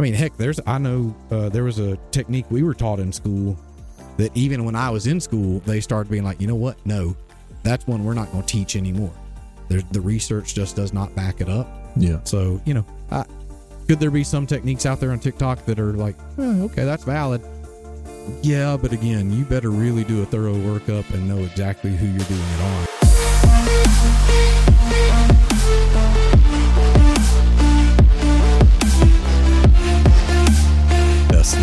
I mean, heck, there's I know uh, there was a technique we were taught in school that even when I was in school, they started being like, you know what? No, that's one we're not going to teach anymore. There's, the research just does not back it up. Yeah. So you know, I, could there be some techniques out there on TikTok that are like, oh, okay, that's valid? Yeah, but again, you better really do a thorough workup and know exactly who you're doing it on.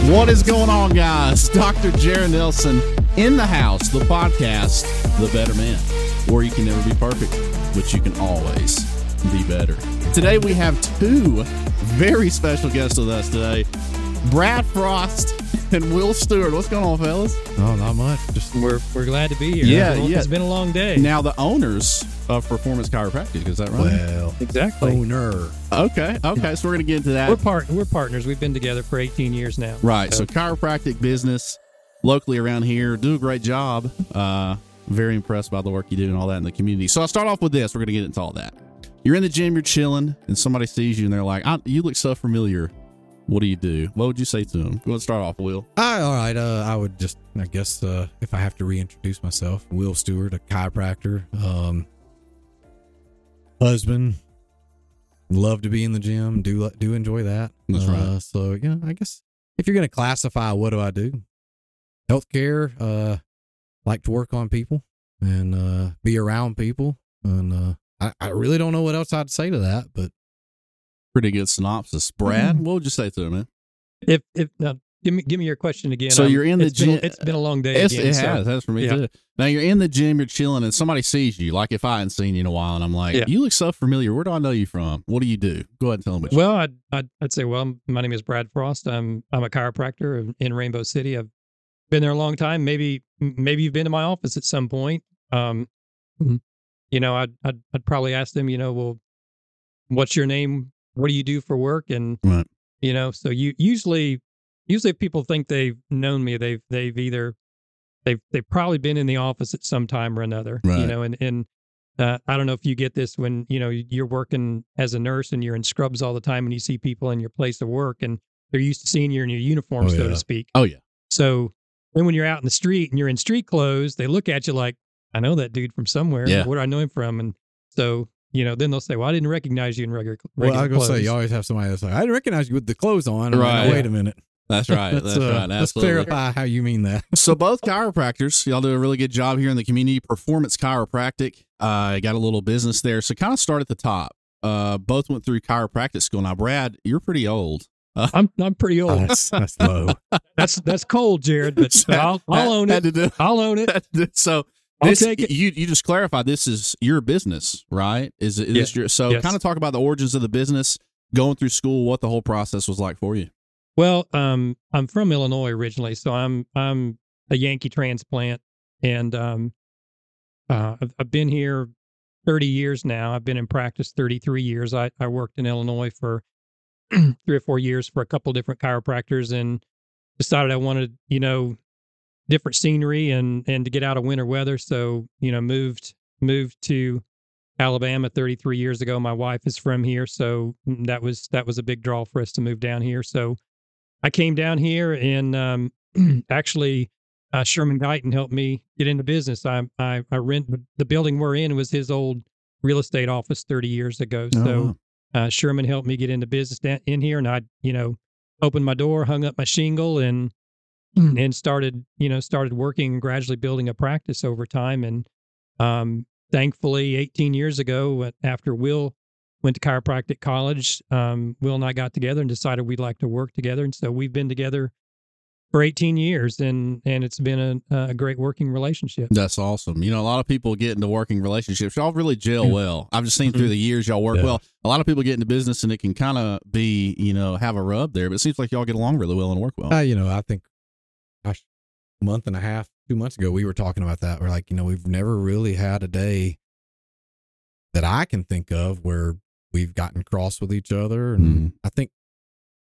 What is going on, guys? Dr. Jared Nelson in the house, the podcast, The Better Man, where you can never be perfect, but you can always be better. Today we have two very special guests with us today Brad Frost and Will Stewart. What's going on, fellas? Oh, not much. Just We're we're glad to be here. Yeah, It's been a- yeah. It's been a long day. Now, the owners of Performance Chiropractic, is that right? well, exactly. owner. Okay, okay, so we're going to get into that. We're part. We're partners. We've been together for 18 years now. Right. So chiropractic business locally around here do a great job. Uh, very impressed by the work you do and all that in the community. So I'll start off with this. We're going to get into all that. You're in the gym, you're chilling, and somebody sees you and they're like, I, "You look so familiar." What do you do? What would you say to them? Go and start off, Will. I, all right. Uh, I would just, I guess, uh, if I have to reintroduce myself, Will Stewart, a chiropractor, um, husband, love to be in the gym, do do enjoy that. That's uh, right. So yeah, I guess if you're gonna classify, what do I do? Healthcare. Uh, like to work on people and uh, be around people, and uh, I, I really don't know what else I'd say to that, but Pretty good synopsis. Brad, what would you say to them, man? If if now, give me give me your question again. So I'm- you're in the it's been- gym- it's been a long day. Again, it so- has. That's for me yeah. too. Now you're in the gym, you're chilling, and somebody sees you. Like if I hadn't seen you in a while, and I'm like, Yeah. "You look so familiar. Where do I know you from? What do you do? Go ahead and tell them what you Well, I'd, I'd I'd say, well, my name is Brad Frost. I'm I'm a chiropractor in- in Rainbow City. I've been there a long time. Maybe maybe you've been to my office at some point. Um, Mhm. you know, I'd, I'd I'd probably ask them, you know, well, what's your name? What do you do for work? And Right. you know, so you usually usually if people think they've known me, they've they've either they've they've probably been in the office at some time or another. Right. You know, and and uh, I don't know if you get this when you know you're working as a nurse and you're in scrubs all the time and you see people in your place of work and they're used to seeing you in your uniform, Oh, so yeah. to speak. Oh yeah. So then when you're out in the street and you're in street clothes, they look at you like, I know that dude from somewhere. Yeah. Where do I know him from? And so, you know, then they'll say, Well, I didn't recognize you in regular, well, regular I was gonna clothes. say you always have somebody that's like, I didn't recognize you with the clothes on. I'm like, Right. "Oh, wait a minute. That's right. Let's, That's uh, right. Let's clarify how you mean that. so both chiropractors, y'all do a really good job here in the community. Performance Chiropractic, uh, I got a little business there. So kind of start at the top. Uh, both went through chiropractic school. Now, Brad, you're pretty old. I'm I'm pretty old. that's that's low. That's that's cold, Jared, but I'll, I'll own it. do- I'll own it. had to do- so I'll this, take it. you you just clarify this is your business, right? Is it is Yeah. this your so Yes. kind of talk about the origins of the business, going through school, what the whole process was like for you. Well, um, I'm from Illinois originally, so I'm I'm a Yankee transplant, and um, uh, I've, I've been here 30 years now. I've been in practice 33 years. I I worked in Illinois for three or four years for a couple different chiropractors, and decided I wanted you know different scenery and and to get out of winter weather. So you know moved moved to Alabama 33 years ago. My wife is from here, so that was that was a big draw for us to move down here. So I came down here and um, actually uh, Sherman Guyton helped me get into business. I I, I rent the building we're in was his old real estate office 30 years ago. So uh, Sherman helped me get into business in here, and I you know opened my door, hung up my shingle, and and started you know started working and gradually building a practice over time. And um, thankfully, 18 years ago, after Will went to chiropractic college, um, Will and I got together and decided we'd like to work together, and so we've been together for 18 years, and and it's been a, a great working relationship. That's awesome. You know, a lot of people get into working relationships. Y'all really gel well. I've just seen through the years y'all work Yeah. well. A lot of people get into business and it can kind of be, you know, have a rub there, but it seems like y'all get along really well and work well. Uh, you know, I think, month and a half, two months ago, we were talking about that. We're like, you know, we've never really had a day that I can think of where we've gotten cross with each other. And Mhm. I think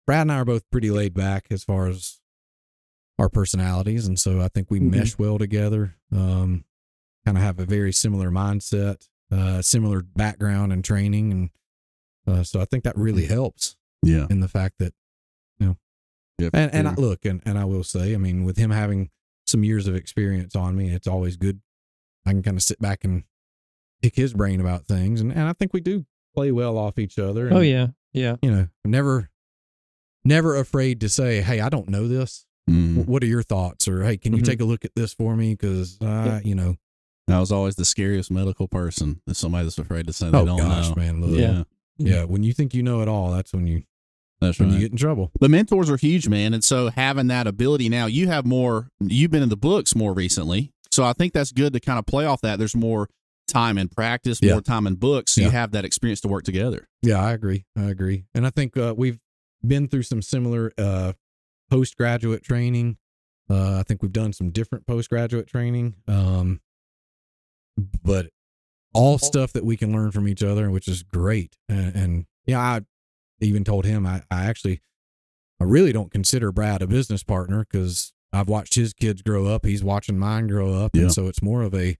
Brad and I are both pretty laid back as far as our personalities. And so I think we Mhm. mesh well together. Um, kind of have a very similar mindset, uh, similar background and training. And uh, so I think that really helps yeah. in the fact that you know, Yep. And and I, look, and and I will say, I mean, with him having some years of experience on me, it's always good. I can kind of sit back and pick his brain about things, and and I think we do play well off each other. Oh yeah, yeah. you know, never, never afraid to say, "Hey, I don't know this. Wh- What are your thoughts?" Or, "Hey, can you Mhm. take a look at this for me?" Because, uh, you know, I was always the scariest medical person. Is somebody that's afraid to say they oh don't gosh, know. man, look, Yeah, yeah. When you think you know it all, that's when you that's when right. you get in trouble. But mentors are huge, man. And so having that ability now, you have more, you've been in the books more recently. So I think that's good to kind of play off that. There's more time in practice, Yeah. more time in books. So you have that experience to work together. Yeah, I agree. I agree. And I think uh, we've been through some similar uh, postgraduate training. Uh, I think we've done some different postgraduate training. Um, but all stuff that we can learn from each other, which is great. And, and yeah, I even told him I, I actually, I really don't consider Brad a business partner because I've watched his kids grow up. He's watching mine grow up. Yeah. And so it's more of a,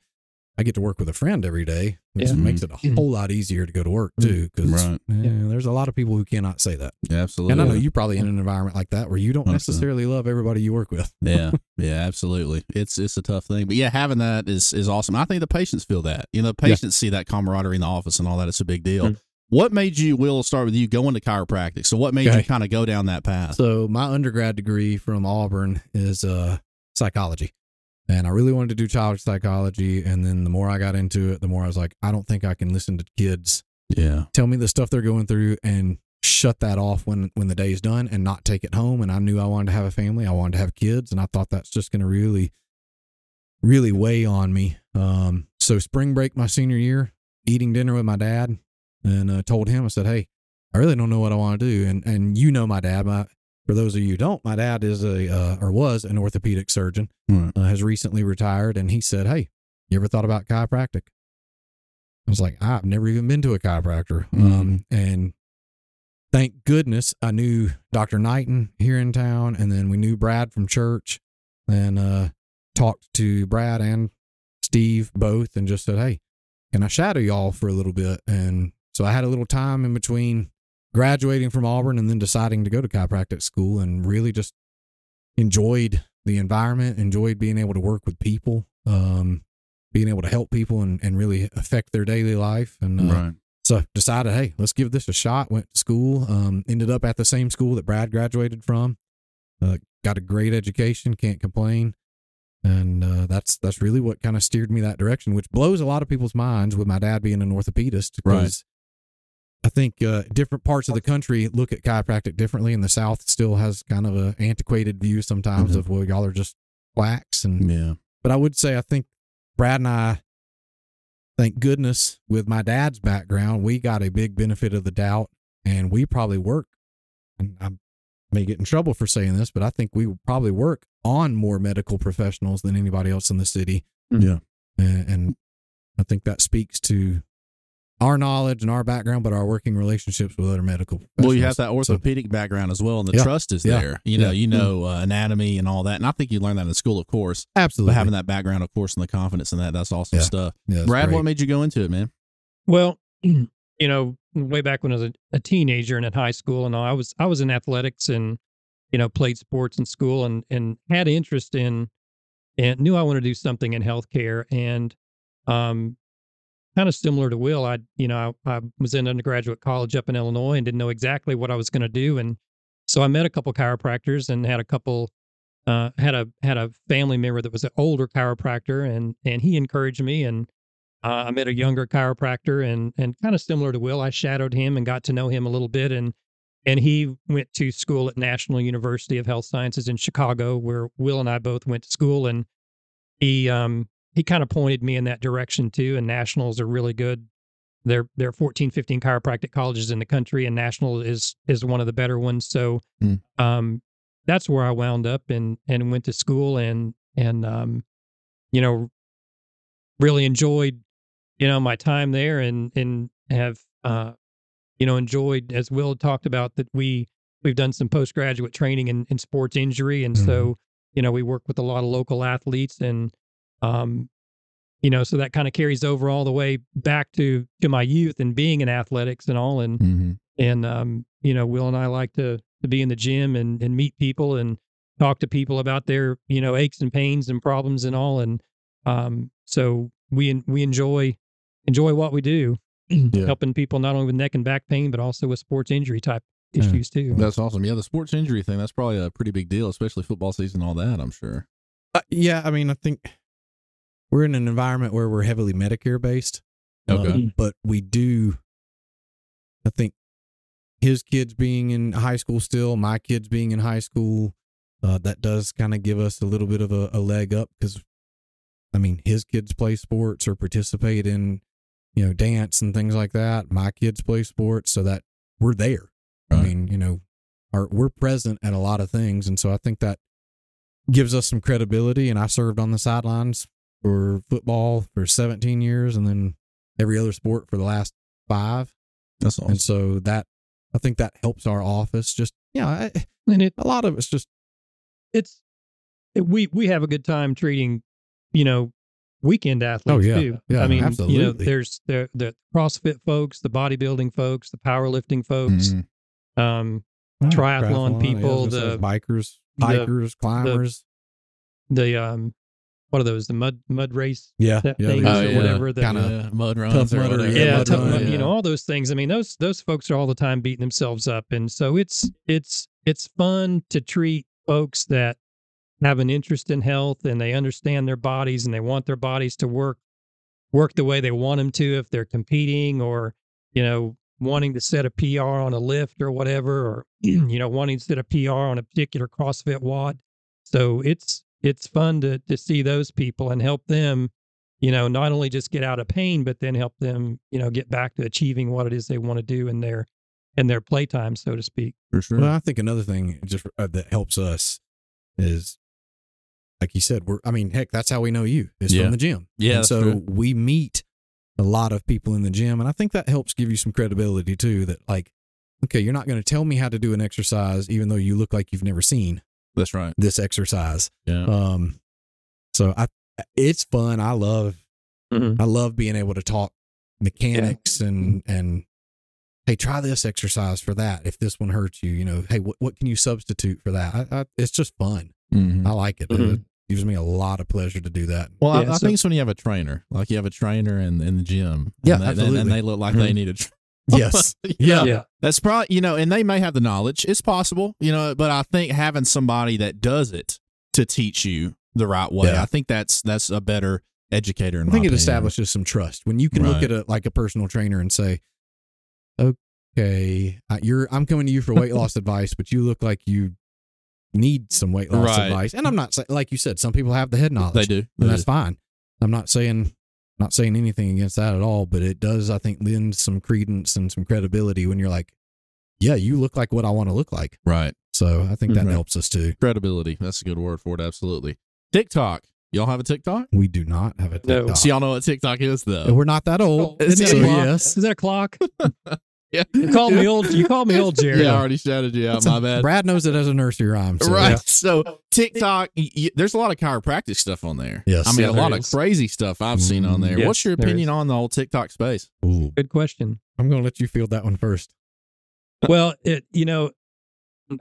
I get to work with a friend every day, which Yeah. makes it a Mhm. whole lot easier to go to work too. Because Right. there's a lot of people who cannot say that, Yeah, absolutely. and I know you're probably in an environment like that where you don't 100%. necessarily love everybody you work with. yeah, yeah, absolutely. It's it's a tough thing, but yeah, having that is is awesome. I think the patients feel that. You know, the patients see that camaraderie in the office and all that. It's a big deal. Mm. What made you? Will start with you going to chiropractic. So what made you kind of go down that path? So my undergrad degree from Auburn is uh, psychology, and I really wanted to do child psychology. And then the more I got into it, the more I was like, I don't think I can listen to kids yeah, tell me the stuff they're going through and shut that off when when the day is done and not take it home and I knew I wanted to have a family I wanted to have kids and I thought that's just going to really really weigh on me um so spring break my senior year eating dinner with my dad and uh, told him I said hey I really don't know what I want to do and and you know my dad my for those of you who don't my dad is a uh, or was an orthopedic surgeon Right. uh, has recently retired and he said hey you ever thought about chiropractic I was like, I've never even been to a chiropractor. Um, and thank goodness I knew Dr. Knighton here in town. And then we knew Brad from church and uh, talked to Brad and Steve both and just said, Hey, can I shadow y'all for a little bit? And so I had a little time in between graduating from Auburn and then deciding to go to chiropractic school and really just enjoyed the environment, enjoyed being able to work with people. Um, being able to help people and, and really affect their daily life. And uh, right. so decided, hey, let's give this a shot. Went to school, um, ended up at the same school that Brad graduated from. Uh, got a great education, can't complain. And uh, that's that's really what kind of steered me that direction, which blows a lot of people's minds with my dad being an orthopedist. Right. I think uh, different parts of the country look at chiropractic differently, and the South still has kind of a antiquated view sometimes Mhm. of well, y'all are just quacks and Yeah. but I would say I think Brad and I, thank goodness, with my dad's background, we got a big benefit of the doubt, and we probably work. And I may get in trouble for saying this, but I think we probably work on more medical professionals than anybody else in the city. Yeah. and, and I think that speaks to our knowledge and our background, but our working relationships with other medical. Well, you have professionals. that So- orthopedic background as well, and the Yeah. trust is Yeah. there. You know, Yeah. you know uh, anatomy and all that, and I think you learn that in school, of course. absolutely But having that background, of course, and the confidence in that, that's awesome Yeah. stuff. Yeah, Brad, great. what made you go into it, man? Well, you know, way back when I was a, a teenager and in high school and all, I was I was in athletics and you know played sports in school and and had interest in and knew I wanted to do something in healthcare and um kind of similar to Will, I you know I, I was in undergraduate college up in Illinois and didn't know exactly what I was going to do and so I met a couple chiropractors and had a couple uh, had a had a family member that was an older chiropractor and and he encouraged me and uh, I met a younger chiropractor and and kind of similar to Will, I shadowed him and got to know him a little bit and and he went to school at National University of Health Sciences in Chicago, where Will and I both went to school, and he um he kind of pointed me in that direction too. And Nationals are really good. There there are 14, 15 chiropractic colleges in the country, and National is is one of the better ones. So Hmm. um that's where I wound up and and went to school and and um you know really enjoyed you know my time there and and have uh you know enjoyed as will talked about that we we've done some postgraduate training in, in sports injury and so you know we work with a lot of local athletes and um you know so that kind of carries over all the way back to to my youth and being in athletics and all and Mm-hmm. and um you know will and i like to to be in the gym and and meet people and talk to people about their you know aches and pains and problems and all and um so we we enjoy enjoy what we do helping people not only with neck and back pain but also with sports injury type Yeah. issues too That's awesome. Yeah, the sports injury thing, that's probably a pretty big deal, especially football season and all that, I'm sure. Uh, yeah, I mean, I think we're in an environment where we're heavily Medicare based. Okay. Um, but we do, I think his kids being in high school still, my kids being in high school, uh, that does kind of give us a little bit of a, a leg up because, I mean, his kids play sports or participate in, you know, dance and things like that. My kids play sports, so that we're there. I mean, you know, are we're present at a lot of things, and so I think that gives us some credibility. And I served on the sidelines for football for 17 years, and then every other sport for the last five. That's awesome. And so that I think that helps our office. Just yeah, I, and it a lot of it's just it's it, we we have a good time treating you know weekend athletes Oh, yeah. too Yeah, i mean you know there's the the crossfit folks the bodybuilding folks the powerlifting folks Mhm. um Triathlon people, yeah, I was gonna the- bikers, the- climbers. the um what are those the mud mud race yeah, yeah, things there's or Oh, yeah. whatever the, Kinda Yeah, mud runs tough or whatever. Yeah, yeah, mud tough run, yeah. you know all those things i mean those those folks are all the time beating themselves up and so it's it's it's fun to treat folks that have an interest in health and they understand their bodies and they want their bodies to work work the way they want them to if they're competing or you know wanting to set a PR on a lift or whatever or you know wanting to set a PR on a particular CrossFit WOD so it's it's fun to to see those people and help them you know not only just get out of pain but then help them you know get back to achieving what it is they want to do in their in their playtime so to speak For sure. Well, I think another thing just uh, that helps us is, like you said, we're. I mean, heck, that's how we know you is Yeah. from the gym. Yeah, and so true. we meet a lot of people in the gym, and I think that helps give you some credibility too. That like, okay, you're not going to tell me how to do an exercise, even though you look like you've never seen That's right. this exercise. Yeah. Um, so I, it's fun. I love Mhm. I love being able to talk mechanics and and hey, try this exercise for that. If this one hurts you, you know, hey, what what can you substitute for that? I, I, it's just fun. Mhm. I like it. Mhm. It gives me a lot of pleasure to do that. Well, I, Yeah, I so- think it's when you have a trainer, like you have a trainer in in the gym. Yeah, and they, absolutely. And they look like they Mhm. need a. Tra- Yes. Yeah. yeah That's probably you know, and they may have the knowledge. It's possible, you know, but I think having somebody that does it to teach you the right way, Yeah. I think that's that's a better educator. In I think it opinion. establishes some trust when you can look at a like a personal trainer and say, "Okay, I- you're I'm coming to you for weight loss advice, but you look like you need some weight loss Right. advice." And I'm not saying, like you said, some people have the head knowledge. They do. They and that's fine. I'm not saying not saying anything against that at all, but it does I think lend some credence and some credibility when you're like, yeah, you look like what I want to look like. Right. So I think that Mhm. helps us too. Credibility. That's a good word for it. Absolutely. TikTok. Y'all have a TikTok? We do not have a No. TikTok. So y'all know what TikTok is, though. We're not that old. Is that so a clock? yes. Is that a clock? yeah. You called me old. You called me old, Jerry. Yeah, I already shouted you out. My bad. Brad knows it as a nursery rhyme. So right. yeah. So TikTok, y- y- there's a lot of chiropractic stuff on there. Yes. I mean, Yeah, a lot there of is. crazy stuff I've seen on there. Yes, What's your opinion on the whole TikTok space? Ooh, Good question. I'm going to let you field that one first. well, it you know,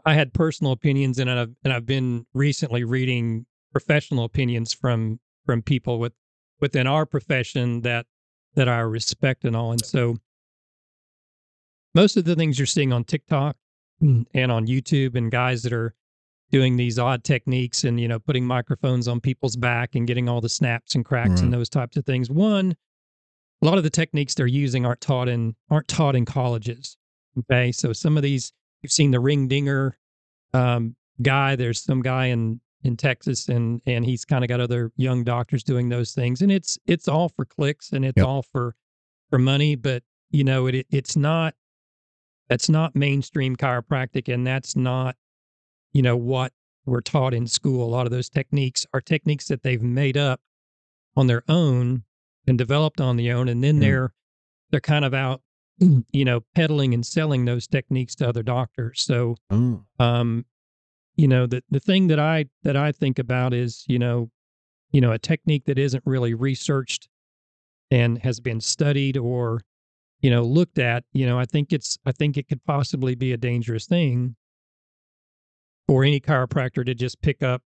I had personal opinions, and I've and I've been recently reading professional opinions from from people with within our profession that that I respect and all. And so, most of the things you're seeing on TikTok and on YouTube, and guys that are doing these odd techniques and you know putting microphones on people's back and getting all the snaps and cracks and those types of things. One, a lot of the techniques they're using aren't taught in aren't taught in colleges. Okay, so some of these you've seen the ring dinger um, guy. There's some guy in in Texas, and and he's kind of got other young doctors doing those things, and it's it's all for clicks and it's Yep. all for for money. But you know, it it's not that's not mainstream chiropractic, and that's not you know what we're taught in school. A lot of those techniques are techniques that they've made up on their own and developed on their own, and then Mm. they're they're kind of out you know peddling and selling those techniques to other doctors. So Oh, um you know the the thing that i that i think about is you know you know a technique that isn't really researched and has been studied or you know looked at you know i think it's i think it could possibly be a dangerous thing for any chiropractor to just pick up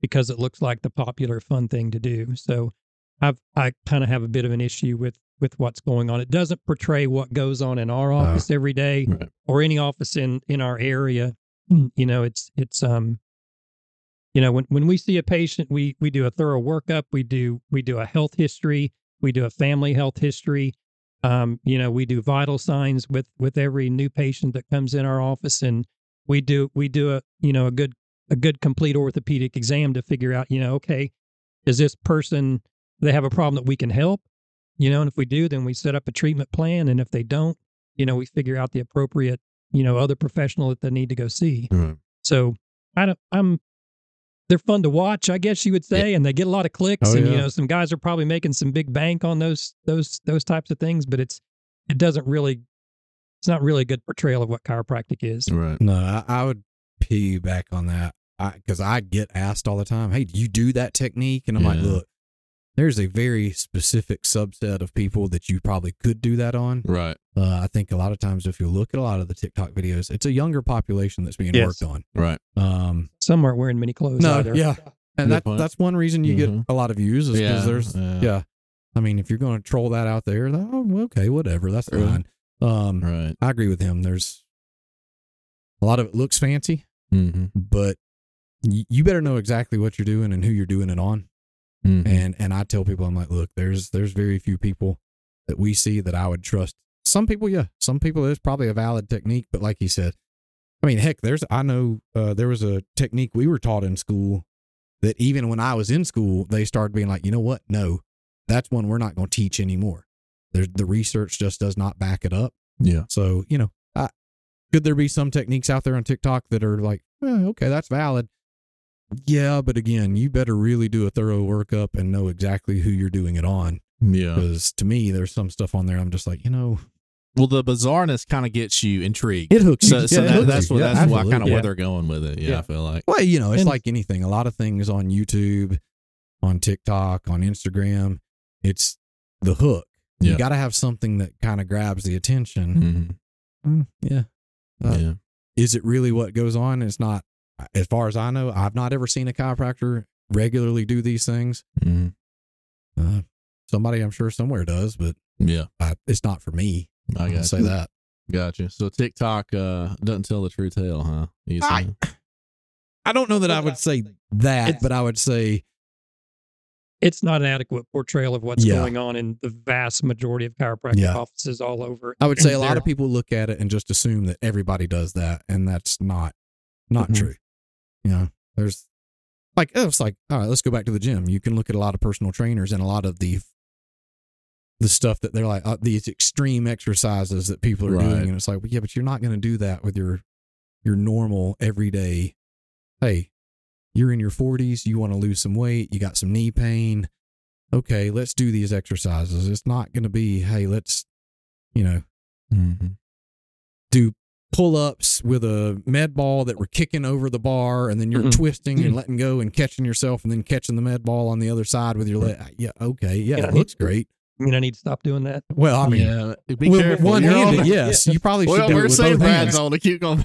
because it looks like the popular fun thing to do. So I've I kind of have a bit of an issue with with what's going on. It doesn't portray what goes on in our office every day Right. or any office in in our area. You know, it's it's um you know, when when we see a patient, we we do a thorough workup, we do we do a health history, we do a family health history. Um, you know, we do vital signs with with every new patient that comes in our office and we do we do a you know a good a good complete orthopedic exam to figure out, you know, okay, is this person they have a problem that we can help? You know, and if we do, then we set up a treatment plan. And if they don't, you know, we figure out the appropriate, you know, other professional that they need to go see. Right. So I don't, I'm, they're fun to watch, I guess you would say, and they get a lot of clicks. Oh, and you know, some guys are probably making some big bank on those those those types of things, but it's it doesn't really, it's not really a good portrayal of what chiropractic is. Right. No, I, I would back on that because I, get asked all the time, "Hey, do you do that technique?" And I'm like, "Look, there's a very specific subset of people that you probably could do that on. Right. Uh, I think a lot of times, if you look at a lot of the TikTok videos, it's a younger population that's being Yes. worked on. Right. Um, Some aren't wearing many clothes. no, either. yeah, and Good that point. that's one reason you Mhm. get a lot of views is because Yeah, there's yeah. yeah. I mean, if you're going to troll that out there, oh, okay, whatever, that's Really? fine. Um, Right. I agree with him. There's a lot of it looks fancy, Mm-hmm. but y- you better know exactly what you're doing and who you're doing it on. Mm-hmm. And and I tell people, I'm like, look, there's there's very few people that we see that I would trust. Some people, yeah, some people it's probably a valid technique, but like he said, I mean, heck, there's I know uh, there was a technique we were taught in school that even when I was in school, they started being like, you know what? No, that's one we're not going to teach anymore. There's the research just does not back it up. Yeah. So, you know, I, could there be some techniques out there on TikTok that are like, eh, okay, that's valid? Yeah, but again, you better really do a thorough workup and know exactly who you're doing it on. Yeah. Because to me, there's some stuff on there I'm just like, you know, Well, the bizarreness kind of gets you intrigued. it hooks so you. so Yeah, that, that's you. what Yeah, that's why kind of absolutely. where they're going with it. Yeah, Yeah. I feel like. Well, you know, it's And- like anything. A lot of things on YouTube, on TikTok, on Instagram, it's the hook. Yeah. You got to have something that kind of grabs the attention. Mm-hmm. Mm, yeah. Uh, yeah. is it really what goes on? It's not, as far as I know, I've not ever seen a chiropractor regularly do these things. hmm Uh, somebody I'm sure somewhere does, but Yeah. I, it's not for me. I I'll got say you. that. Gotcha. So TikTok uh, doesn't tell the true tale, huh? You I- I don't know that I would say that, It's- but I would say, It's not an adequate portrayal of what's Yeah. going on in the vast majority of chiropractic Yeah. offices all over. I would say a lot of people look at it and just assume that everybody does that, and that's not not Mhm. true. You know, there's like oh, it's like all right, let's go back to the gym. You can look at a lot of personal trainers and a lot of the the stuff that they're like uh, these extreme exercises that people are Right. doing, and it's like, well, yeah, but you're not going to do that with your your normal everyday. Hey, you're in your 40s, you want to lose some weight, you got some knee pain. Okay, let's do these exercises. It's not going to be, hey, let's, you know, Mhm. do pull ups with a med ball that we're kicking over the bar and then you're Mhm. twisting and letting go and catching yourself and then catching the med ball on the other side with your leg. Yeah, okay. Yeah, Yeah. it looks great. I mean, I need to stop doing that. Well, I mean, yeah. Be with careful. one You're handed, on- yes. You probably should Well, do we're with saying both Brad's hands. on to keep going.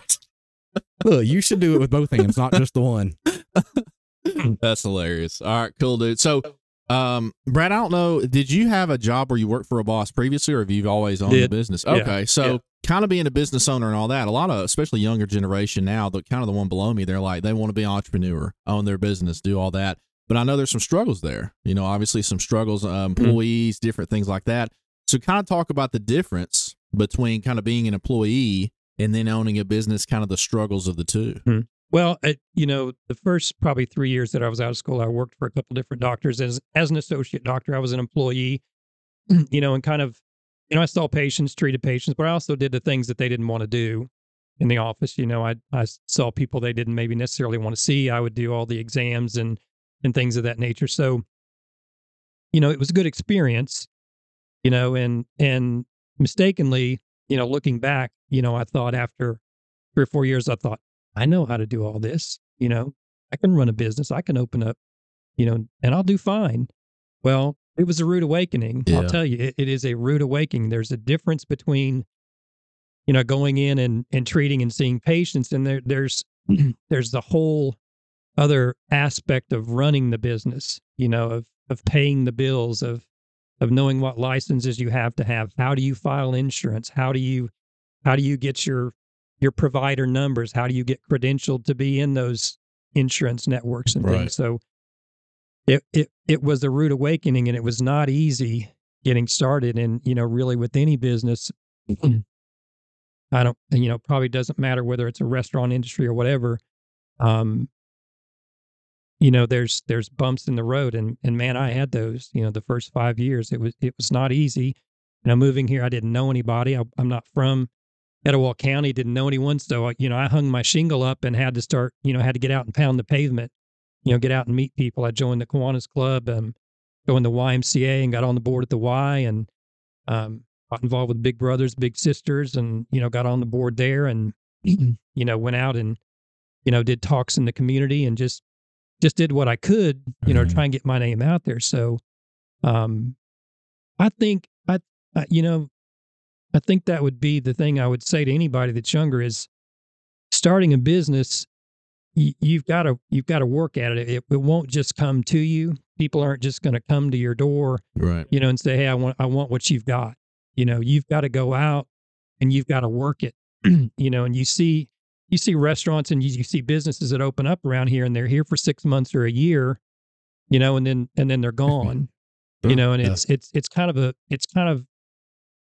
Look, you should do it with both hands, not just the one. That's hilarious. All right, cool, dude. So, um, Brad, I don't know. Did you have a job where you worked for a boss previously, or have you always owned a Did. business? Yeah. Okay, so Yeah. Kind of being a business owner and all that. A lot of, especially younger generation now, the kind of the one below me, they're like they want to be an entrepreneur, own their business, do all that. But I know there's some struggles there. You know, obviously some struggles, uh, employees, different things like that. So, kind of talk about the difference between kind of being an employee and then owning a business, kind of the struggles of the two. Well, uh, you know, the first probably three years that I was out of school, I worked for a couple different doctors as as an associate doctor. I was an employee, you know, and kind of, you know, I saw patients, treated patients, but I also did the things that they didn't want to do in the office. You know, I I saw people they didn't maybe necessarily want to see. I would do all the exams and and things of that nature. So, you know, it was a good experience, you know, and and mistakenly, you know, looking back, you know, I thought after three or four years, I thought. I know how to do all this. You know, I can run a business. I can open up, you know, and I'll do fine. Well, it was a rude awakening. Yeah. I'll tell you, it, it is a rude awakening. There's a difference between, you know, going in and, and treating and seeing patients. And there, there's, mm. there's the whole other aspect of running the business, you know, of of paying the bills, of of knowing what licenses you have to have. How do you file insurance? How do you how do you get your your provider numbers? How do you get credentialed to be in those insurance networks and Right. things? So it it it was a rude awakening and it was not easy getting started and you know really with any business I don't you know probably doesn't matter whether it's a restaurant industry or whatever um you know there's there's bumps in the road and and man I had those you know the first 5 years it was it was not easy. You know moving here I didn't know anybody I, I'm not from Etowah County didn't know anyone so you know I hung my shingle up and had to start you know had to get out and pound the pavement you know get out and meet people I joined the Kiwanis Club um joined the YMCA and got on the board at the Y and um got involved with Big Brothers Big Sisters and you know got on the board there and you know went out and you know did talks in the community and just just did what I could you know Mhm. to try and get my name out there so um I think I, I you know I think that would be the thing I would say to anybody that's younger is starting a business you've got to you've got to work at it. it it won't just come to you people aren't just going to come to your door Right. you know and say hey I want I want what you've got you know you've got to go out and you've got to work it you know and you see you see restaurants and you, you see businesses that open up around here and they're here for 6 months or a year you know and then and then they're gone you know and Yeah. it's it's it's kind of a it's kind of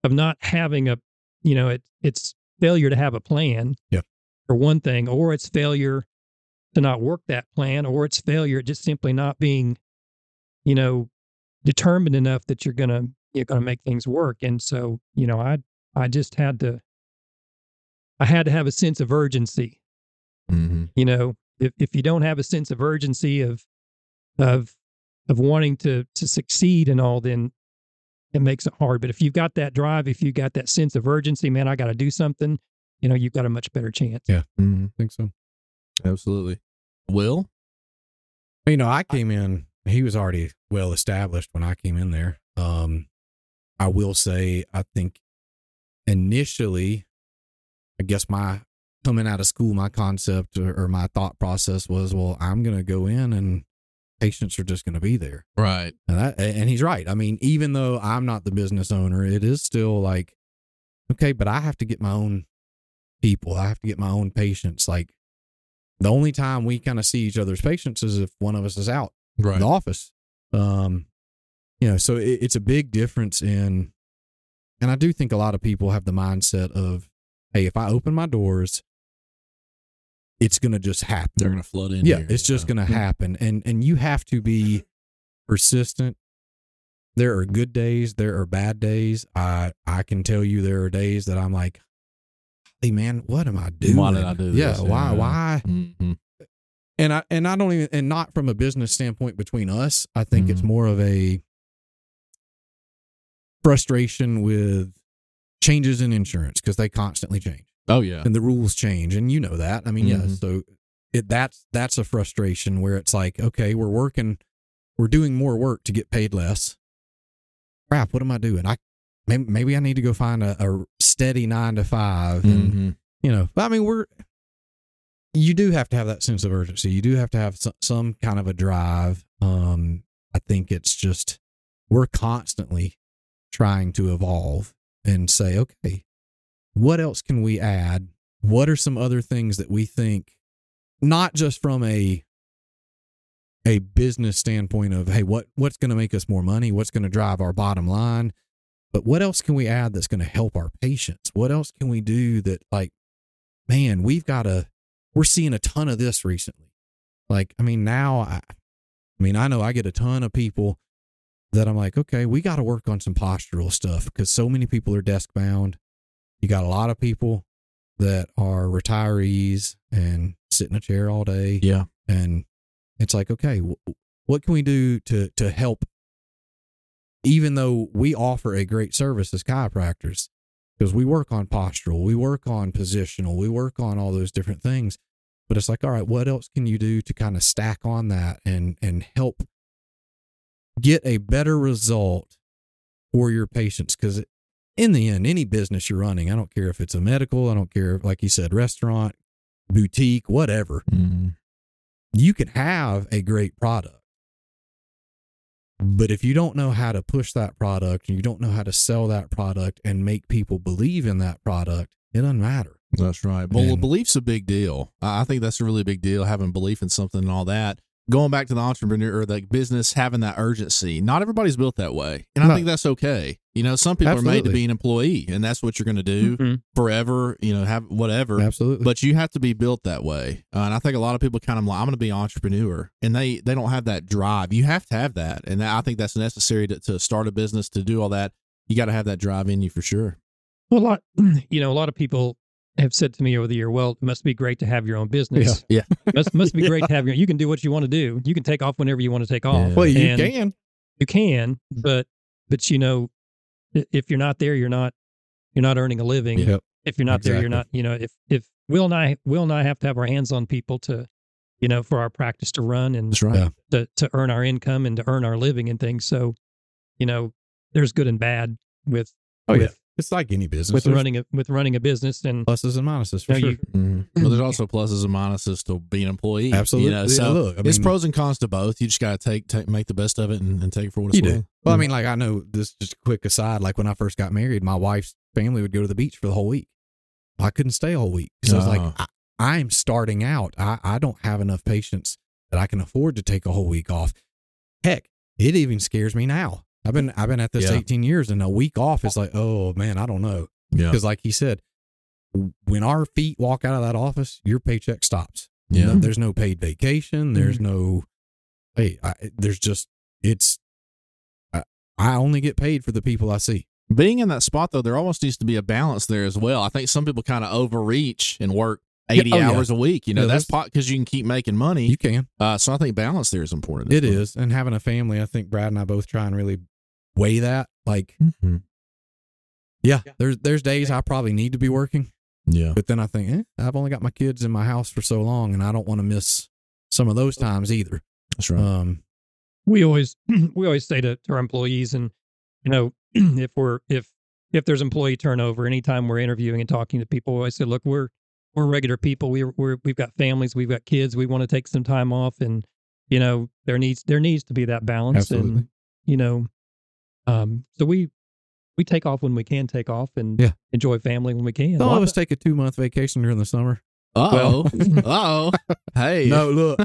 of not having a you know it it's failure to have a plan Yeah. for one thing or it's failure to not work that plan or it's failure just simply not being you know determined enough that you're gonna you're gonna make things work. And so you know i i just had to i had to have a sense of urgency. Hmm you know if, if you don't have a sense of urgency of of of wanting to to succeed and all then it makes it hard. But if you've got that drive if you've got that sense of urgency man i got to do something you know you've got a much better chance. Yeah. hmm I think so. Absolutely. Will? You know, I came in, he was already well established when I came in there. Um, I will say, I think initially, I guess my coming out of school, my concept or, or my thought process was, well, I'm going to go in and patients are just going to be there. Right. And that, and he's right. I mean, even though I'm not the business owner, it is still like, okay, but I have to get my own people. I have to get my own patients. Like the only time we kind of see each other's patients is if one of us is out Right. in the office. Um, you know, so it, it's a big difference in, and I do think a lot of people have the mindset of, hey, if I open my doors, it's going to just happen. They're going to flood in. yeah, here. it's just going to happen, and and you have to be persistent. There are good days, there are bad days. I I can tell you there are days that I'm like, hey man, what am I doing? Why did I do Yeah, this? why Yeah. why? hmm and I and I don't even and not from a business standpoint between us. I think it's Mhm. more of a frustration with changes in insurance because they constantly change Oh yeah. and the rules change, and you know that. I mean, yeah. Mhm. So it that's that's a frustration where it's like, okay, we're working, we're doing more work to get paid less. Crap, what am I doing? I maybe, maybe I need to go find a, a steady nine to 5 and Mhm. you know but i mean we're you do have to have that sense of urgency. You do have to have some, some kind of a drive. Um i think it's just we're constantly trying to evolve and say okay what else can we add? What are some other things that we think not just from a a business standpoint of hey what what's going to make us more money? What's going to drive our bottom line but what else can we add that's going to help our patients? What else can we do that like man we've got a we're seeing a ton of this recently. Like i mean now i i mean i know i get a ton of people that i'm like okay we got to work on some postural stuff because so many people are desk bound. You got a lot of people that are retirees and sit in a chair all day Yeah. and it's like okay wh- what can we do to to help even though we offer a great service as chiropractors because we work on postural we work on positional we work on all those different things but it's like all right what else can you do to kind of stack on that and and help get a better result for your patients because in the end any business you're running i don't care if it's a medical i don't care like you said restaurant boutique, whatever. Mhm. You can have a great product. But if you don't know how to push that product and you don't know how to sell that product and make people believe in that product, it doesn't matter. That's right. Well, And- belief's a big deal. I I think that's a really big deal, having belief in something and all that. Going back to the entrepreneur or the business, having that urgency. Not everybody's built that way. And I think that's okay. You know, some people are made to be an employee and that's what you're going to do Mhm. forever, you know, have whatever. Absolutely. But you have to be built that way. Uh, and I think a lot of people kind of like, I'm going to be an entrepreneur and they, they don't have that drive. You have to have that. And I think that's necessary to, to start a business, to do all that. You got to have that drive in you for sure. Well, a lot, you know, a lot of people have said to me over the year, "Well, it must be great to have your own business. Yeah. must must be great to have your. You can do what you want to do. You can take off whenever you want to take off. Yeah. well, you And can. You can, but but you know, if you're not there, you're not you're not earning a living. Yep. If you're not there, you're not. You know, if if Will and I Will and I have to have our hands on people to, you know, for our practice to run and That's right. To to earn our income and to earn our living and things. So, you know, there's good and bad with Oh, yeah. with, It's like any business. with There's running a with running a business and pluses and minuses for you sure. you, Mhm. But there's also pluses and minuses to being an employee. Absolutely. You know, Yeah, so look, I it's pros and cons to both. You just got to take, take, make the best of it and, and take it for what it's You do. worth. Well, I Mm. mean, like I know this. Just a quick aside. Like when I first got married, my wife's family would go to the beach for the whole week. I couldn't stay a whole week. So I was like, I, I'm starting out. I, I don't have enough patience that I can afford to take a whole week off. Heck, it even scares me now. I've been I've been at this Yeah. 18 years, and a week off is like, oh man, I don't know. Yeah. Because like he said, when our feet walk out of that office, your paycheck stops. Yeah. No- there's no paid vacation. There's Mm-hmm. no, hey, I, there's just it's. I, I only get paid for the people I see. Being in that spot, though, there almost needs to be a balance there as well. I think some people kind of overreach and work 80 oh, yeah. hours a week. You know, Yeah, that's pot because you can keep making money. You can. uh, so I think balance there is important. It is, and having a family, I think Brad and I both try and really weigh that. Like, Mm-hmm. yeah, there's there's days I probably need to be working, Yeah. but then I think, eh, I've only got my kids in my house for so long, and I don't want to miss some of those times either. That's right. Um, we always we always say to, to our employees and you know if we're if if there's employee turnover anytime we're interviewing and talking to people i say look we're we're regular people we we're we've got families we've got kids we want to take some time off and you know there needs there needs to be that balance Absolutely. and you know um so we we take off when we can take off and Yeah. enjoy family when we can some of us take a two month vacation during the summer. Oh. uh oh. Hey. No, look,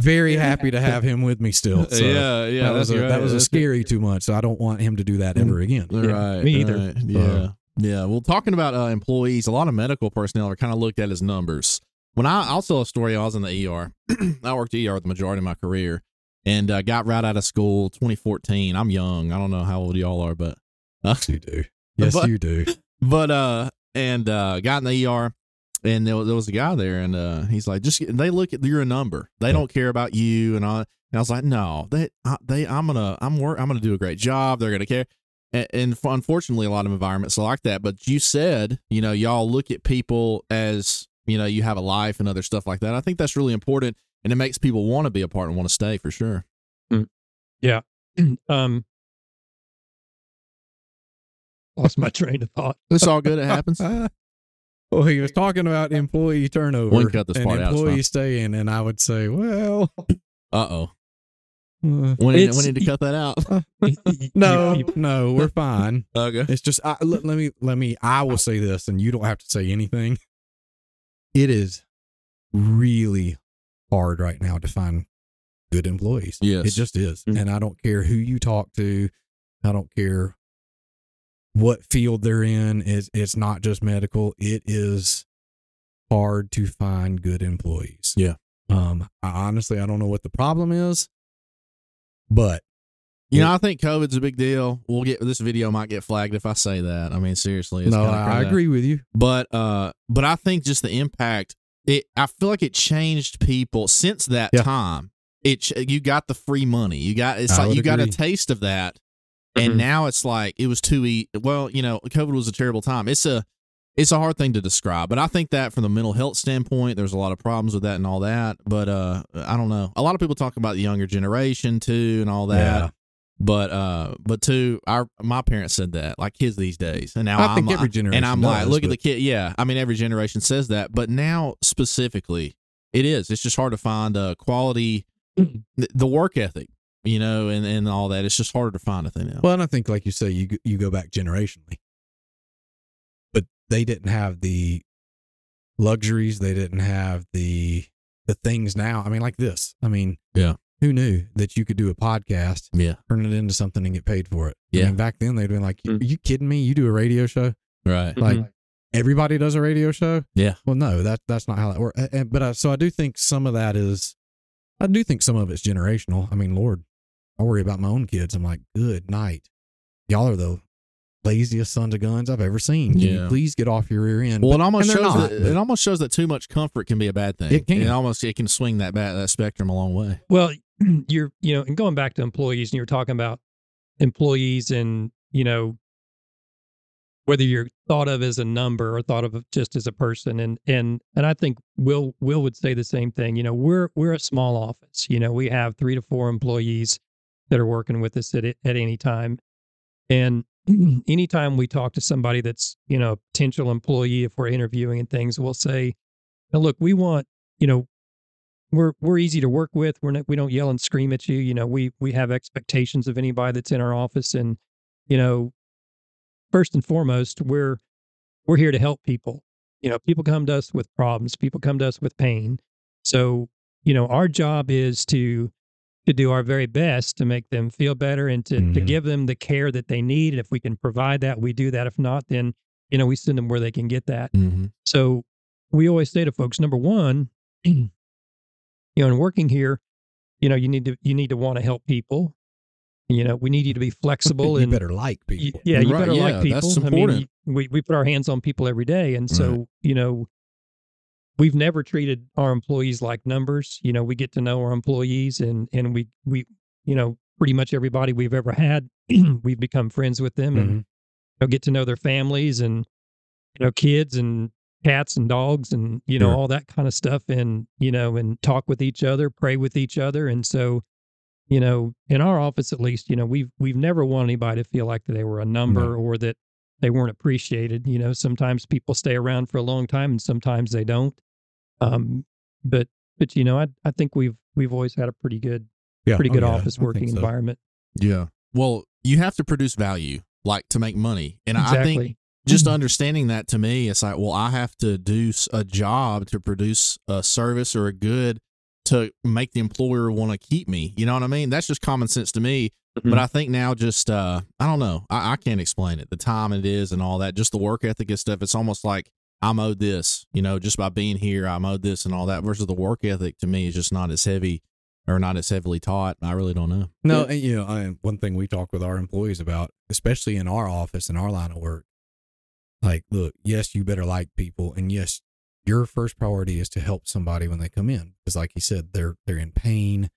very happy to have him with me still. So yeah. Yeah. that was a, right. that was a scary two months. So I don't want him to do that ever again. Yeah, Right. me either. right. Yeah. Yeah. Well, talking about uh, employees, a lot of medical personnel are kind of looked at as numbers. When I, I'll tell a story. I was in the ER. I worked ER the majority of my career, and uh, got right out of school 2014. I'm young. I don't know how old y'all are, but uh, Yes, you do. Yes, But- you do. but uh, and uh, got in the ER. And there was, there was a guy there, and uh, he's like, "Just they look at you're a number. They don't care about you." And I, and I was like, "No, they, I, they, I'm gonna, I'm work, I'm gonna do a great job. They're gonna care." And, and unfortunately, a lot of environments are like that. But you said, you know, y'all look at people as, you know, you have a life and other stuff like that. I think that's really important, and it makes people want to be a part and want to stay for sure. Yeah. Um lost my train of thought It's all good. It happens. well, he was talking about employee turnover We can cut this and part out, employee fine. staying, and I would say, well, Uh oh. Uh, We need, It's- we to cut that out. no, You- you- no, we're fine. Okay. It's just I, let, let me let me. I will say this, and you don't have to say anything. It is really hard right now to find good employees. Yes. it just is, Mm. and I don't care who you talk to. I don't care what field they're in. It's it's not just medical. It is hard to find good employees. Yeah. Um. I, honestly, I don't know what the problem is, but You know, I think COVID's a big deal. We'll get this video might get flagged if I say that. I mean, seriously, it's no, I, I agree with you. But uh, but I think just the impact. It I feel like it changed people since that Yeah. time. It you got the free money. You got it's I like you got a taste of that, and Mhm. now it's like it was too e. Well, you know, COVID was a terrible time. It's a it's a hard thing to describe, but I think that from the mental health standpoint, there's a lot of problems with that and all that. But uh, I don't know. A lot of people talk about the younger generation too and all that. But uh, but two, our my parents said that like kids these days, and now I think I'm, every generation and I'm like, does, look at the kid. Yeah, I mean every generation says that, but now specifically, it is. It's just hard to find a quality, the, work ethic, you know, and and all that. It's just harder to find. a thing now. Well, and I think, like you say, you you go back generationally, but they didn't have the luxuries. They didn't have the the things now. I mean, like this. I mean, Yeah. Who knew that you could do a podcast, yeah, turn it into something, and get paid for it? I Yeah. mean, back then they'd been like, Mm. "Are you kidding me? You do a radio show? right. Like Mhm. everybody does a radio show? Yeah. Well, no, that that's not how that works. And, but I, so I do think some of that is, I do think some of it's generational. I mean, Lord, I worry about my own kids. I'm like, good night. Y'all are the laziest sons of guns I've ever seen. Can you Yeah. please get off your rear end? Well, But- it almost shows not, that it almost shows that too much comfort can be a bad thing. It can. It almost it can swing that bad, that spectrum a long way. Well, you're, you know, and going back to employees, and you're talking about employees and, you know, whether you're thought of as a number or thought of just as a person. And, and, and I think Will, Will would say the same thing. You know, we're, we're a small office. You know, we have three to four employees that are working with us at, at any time. And anytime we talk to somebody that's, you know, a potential employee, if we're interviewing and things, we'll say, "Now, look, we want, you know, we're we're easy to work with. We're not we don't yell and scream at you. You know, we we have expectations of anybody that's in our office, and you know, first and foremost, we're we're here to help people. You know, people come to us with problems. People come to us with pain. So you know, our job is to to do our very best to make them feel better and to, to Mhm. give them the care that they need. And if we can provide that, we do that. If not, then you know we send them where they can get that. Mm-hmm. So we always say to folks, number one, you know, in working here, you know, you need to you need to want to help people. You know, we need you to be flexible you and better like y- people. yeah, you Right, better yeah, like people. that's I mean, important. we we put our hands on people every day, and so Right. you know, we've never treated our employees like numbers. You know, we get to know our employees, and and we we you know pretty much everybody we've ever had, we've become friends with them, and Mhm. you know, get to know their families and you know kids and cats and dogs and you know Sure. all that kind of stuff and you know and talk with each other pray with each other and so you know in our office at least you know we've we've never wanted anybody to feel like that they were a number or that they weren't appreciated you know sometimes people stay around for a long time and sometimes they don't um but but you know i i think we've we've always had a pretty good Yeah. pretty Oh, good yeah, office working so. environment Yeah. Well, you have to produce value, like to make money, and I think just Mhm. understanding that to me, it's like, well, I have to do a job to produce a service or a good to make the employer want to keep me. You know what I mean? That's just common sense to me. Mhm. But I think now, just uh, I don't know, I, I can't explain it. The time it is and all that, just the work ethic and stuff. It's almost like I'm owed this. You know, just by being here, I'm owed this and all that. Versus the work ethic to me is just not as heavy or not as heavily taught. I really don't know. No, and you know, I, one thing we talk with our employees about, especially in our office and our line of work, like, look, yes, you better like people, and yes, your first priority is to help somebody when they come in, because, like you said, they're they're in pain.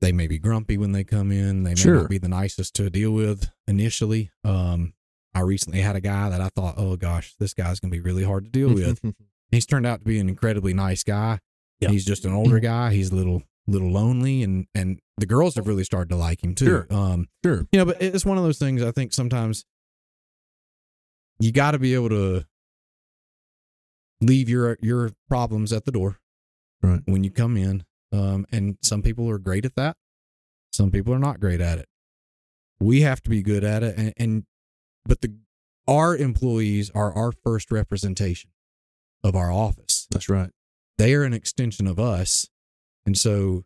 They may be grumpy when they come in. They may Sure. not be the nicest to deal with initially. Um, I recently had a guy that I thought, oh gosh, this guy's gonna be really hard to deal with. He's turned out to be an incredibly nice guy. Yeah. He's just an older guy. He's a little little lonely and and the girls have really started to like him too. Sure. Um sure. you know, but it's one of those things I think sometimes you got to be able to leave your your problems at the door Right. when you come in. Um and some people are great at that. Some people are not great at it. We have to be good at it and, and but the our employees are our first representation of our office That's right. they are an extension of us. And so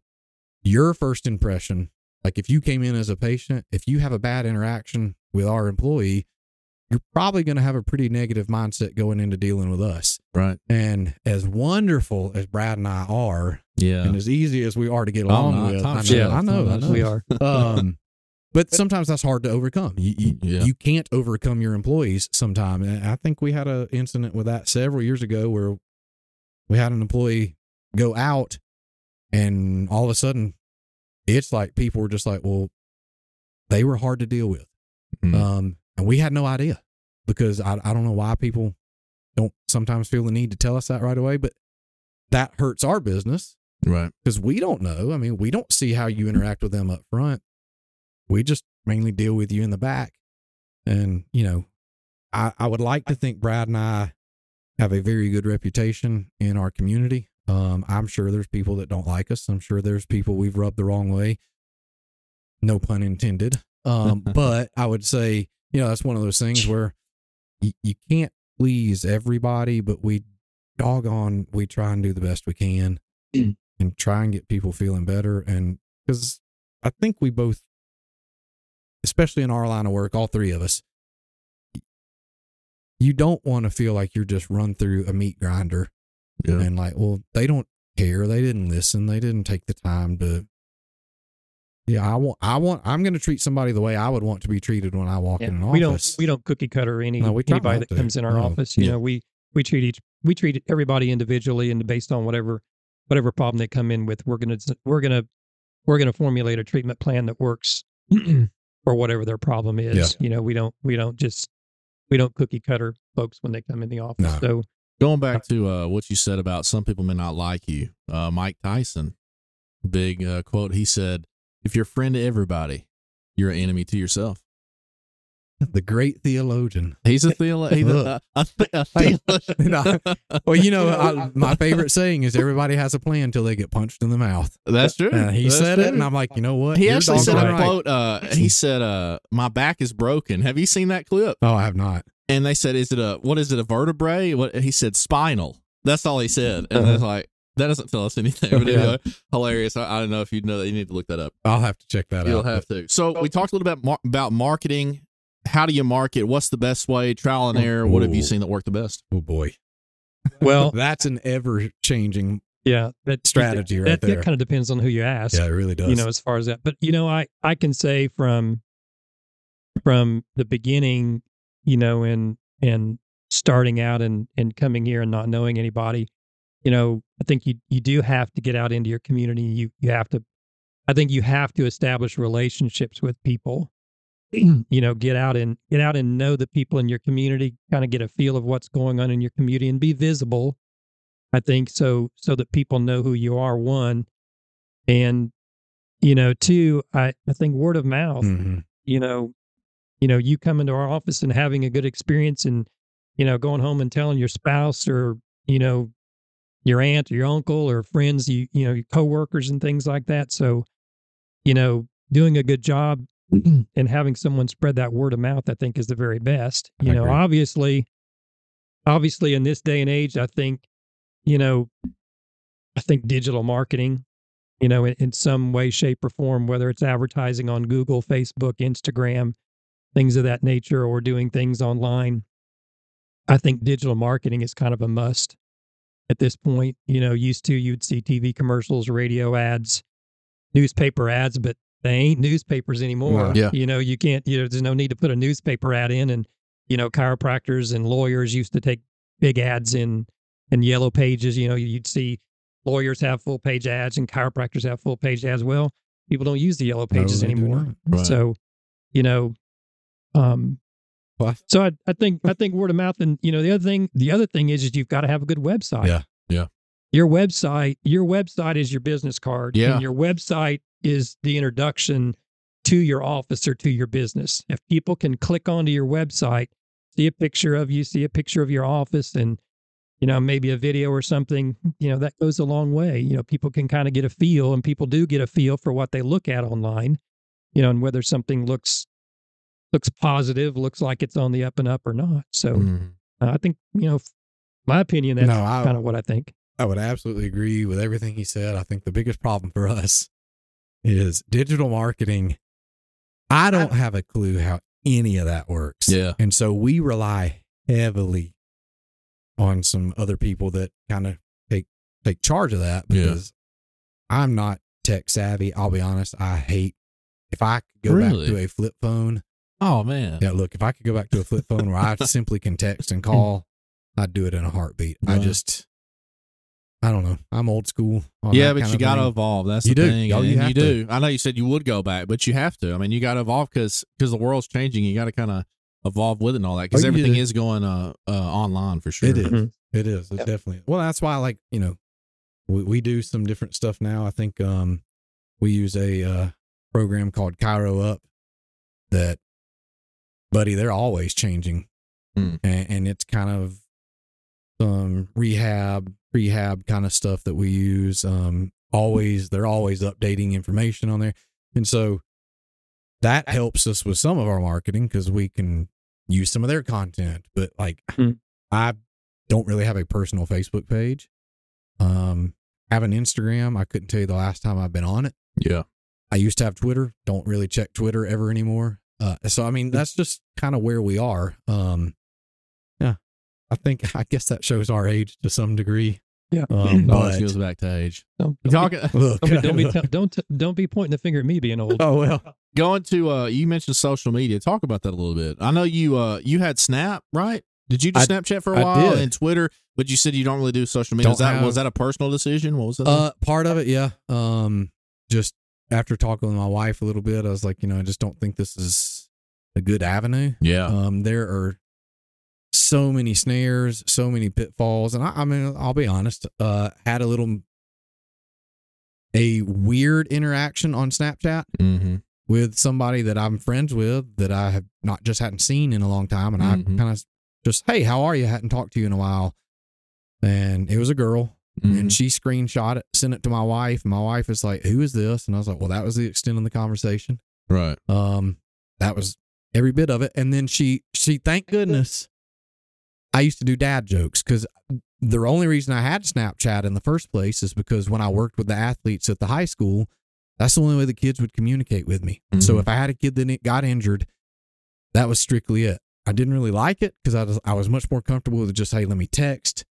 your first impression, like if you came in as a patient, if you have a bad interaction with our employee, you're probably going to have a pretty negative mindset going into dealing with us. Right. And as wonderful as Brad and I are, Yeah. and as easy as we are to get Oh, along no, with, Tom, I know, yeah, I know, I know. we are Um, but sometimes that's hard to overcome. You, you, Yeah. you can't overcome your employees sometimes. And I think we had an incident with that several years ago where we had an employee go out and all of a sudden it's like people were just like, well, they were hard to deal with. Mhm. Um, and we had no idea because I, I don't know why people don't sometimes feel the need to tell us that right away, but that hurts our business right. because we don't know. I mean, we don't see how you interact with them up front. We just mainly deal with you in the back. And, you know, I, I would like to think Brad and I have a very good reputation in our community. Um, I'm sure there's people that don't like us. I'm sure there's people we've rubbed the wrong way. No pun intended. Um, but I would say, you know, that's one of those things where you, you can't please everybody, but we doggone, we try and do the best we can and try and get people feeling better. And because I think we both, especially in our line of work, all three of us, you don't want to feel like you're just run through a meat grinder Yeah. and like, well, they don't care. They didn't listen. They didn't take the time to. Yeah, I want. I want. I'm going to treat somebody the way I would want to be treated when I walk Yeah, in an we office. don't we don't cookie cutter any No, anybody that to. comes in our No. office. You Yeah. know, we we treat each we treat everybody individually and based on whatever whatever problem they come in with, we're gonna we're gonna we're gonna formulate a treatment plan that works for whatever their problem is. Yeah. You know, we don't we don't just we don't cookie cutter folks when they come in the office. No. So Going back to uh, what you said about some people may not like you, uh, Mike Tyson, big uh, quote. He said, "If you're a friend to everybody, you're an enemy to yourself." The great theologian. He's a theologian. A, a, a, theologian. Well, you know, I, my favorite saying is everybody has a plan until they get punched in the mouth. That's true. And he That's said it, and I'm like, you know what? He You're actually said doggone a quote. Uh, he said, uh, "My back is broken." Have you seen that clip? Oh, I have not. And they said, "Is it a what is it a vertebrae?" What he said, spinal. That's all he said, and it's like that doesn't tell us anything. But Yeah. hilarious. I, I don't know if you know that. You need to look that up. I'll have to check that out. You'll out. have to. So we talked a little bit mar- about marketing. How do you market? What's the best way? Trial and oh, error. What have you seen that worked the best? Oh boy, well, that's an ever changing. yeah, that Strategy right that, there. That kind of depends on who you ask. Yeah, it really does. you know as far as that but you know i i can say from from the beginning you know and and starting out and and coming here and not knowing anybody you know i think you you do have to get out into your community you you have to i think you have to establish relationships with people you know get out and get out and know the people in your community kind of get a feel of what's going on in your community and be visible i think so so that people know who you are one and you know two i i think word of mouth Mhm. you know you know you come into our office and having a good experience and you know going home and telling your spouse or you know your aunt or your uncle or friends you you know your coworkers and things like that so you know doing a good job Mm. and having someone spread that word of mouth i think is the very best you I know agree. obviously obviously in this day and age i think you know i think digital marketing you know in, in some way shape or form whether it's advertising on google facebook instagram things of that nature or doing things online i think digital marketing is kind of a must at this point you know used to you'd see tv commercials radio ads newspaper ads but they ain't newspapers anymore No. Yeah. you know you can't you know there's no need to put a newspaper ad in and you know chiropractors and lawyers used to take big ads in in yellow pages you know you'd see lawyers have full page ads and chiropractors have full page ads well people don't use the yellow pages do anymore. Right. so you know um I- so I, I think I think word of mouth and you know the other thing the other thing is is you've got to have a good website. Yeah. Yeah. Your website your website is your business card. Yeah. And your website is the introduction to your office or to your business. If people can click onto your website, see a picture of you, see a picture of your office and you know maybe a video or something, you know that goes a long way. You know people can kind of get a feel and people do get a feel for what they look at online. You know and whether something looks looks positive, looks like it's on the up and up or not. So Mhm. uh, I think you know, my opinion. That's No, I- kind of what I think. I would absolutely agree with everything he said. I think the biggest problem for us is digital marketing. I don't have a clue how any of that works. Yeah. And so we rely heavily on some other people that kind of take take charge of that Yeah. because I'm not tech savvy. I'll be honest. I hate if I could go Really? back to a flip phone. Oh man. Yeah, look, if I could go back to a flip phone where I simply can text and call, I'd do it in a heartbeat. I just I don't know. I'm old school. Yeah, but you got to thing. evolve. That's You the do. thing. Oh, you you have to. do. I know you said you would go back, but you have to. I mean, you got to evolve because because the world's changing. You got to kind of evolve with it and all that because Oh, everything do. is going uh, uh online for sure. It is. Mhm. It is. It's Yep. definitely. Well, that's why, like you know, we, we do some different stuff now. I think um we use a uh, program called ChiroUp that, buddy, they're always changing, Hmm. and, and it's kind of some rehab, rehab kind of stuff that we use. Um, always they're always updating information on there, and so that helps us with some of our marketing because we can use some of their content. But like, Hmm. I don't really have a personal Facebook page. Um, have an Instagram. I couldn't tell you the last time I've been on it. Yeah. I used to have Twitter. Don't really check Twitter ever anymore. Uh, so I mean, that's just kind of where we are. Um, yeah, I think I guess that shows our age to some degree. Yeah. Um, Knowledge but goes back to age. Don't, don't, be, look, don't, be, don't, be, tell- don't, t- don't be pointing the finger at me being old. oh well, going to uh you mentioned social media. Talk about that a little bit. I know you uh you had Snap, right? Did you do I- Snapchat for a I while did. and Twitter? But you said you don't really do social media. Don't Is that have- was that a personal decision? What was that? Uh, part of it, yeah. Um, just after talking with my wife a little bit, I was like, you know, I just don't think this is a good avenue. yeah. Um, there are so many snares, so many pitfalls, and I, I mean, I'll be honest. Uh, had a little a weird interaction on Snapchat mm-hmm. with somebody that I'm friends with that I have not just hadn't seen in a long time, and Mhm. I kind of just, hey, how are you? Hadn't talked to you in a while, and it was a girl, Mm-hmm. and she screenshot it, sent it to my wife. And my wife is like, "Who is this?" And I was like, "Well, that was the extent of the conversation. Right. Um, that was every bit of it." And then she, she, thank goodness, I used to do dad jokes because the only reason I had Snapchat in the first place is because when I worked with the athletes at the high school, that's the only way the kids would communicate with me. So Mhm. if I had a kid that got injured, that was strictly it. I didn't really like it because I was I was much more comfortable with just hey, let me text,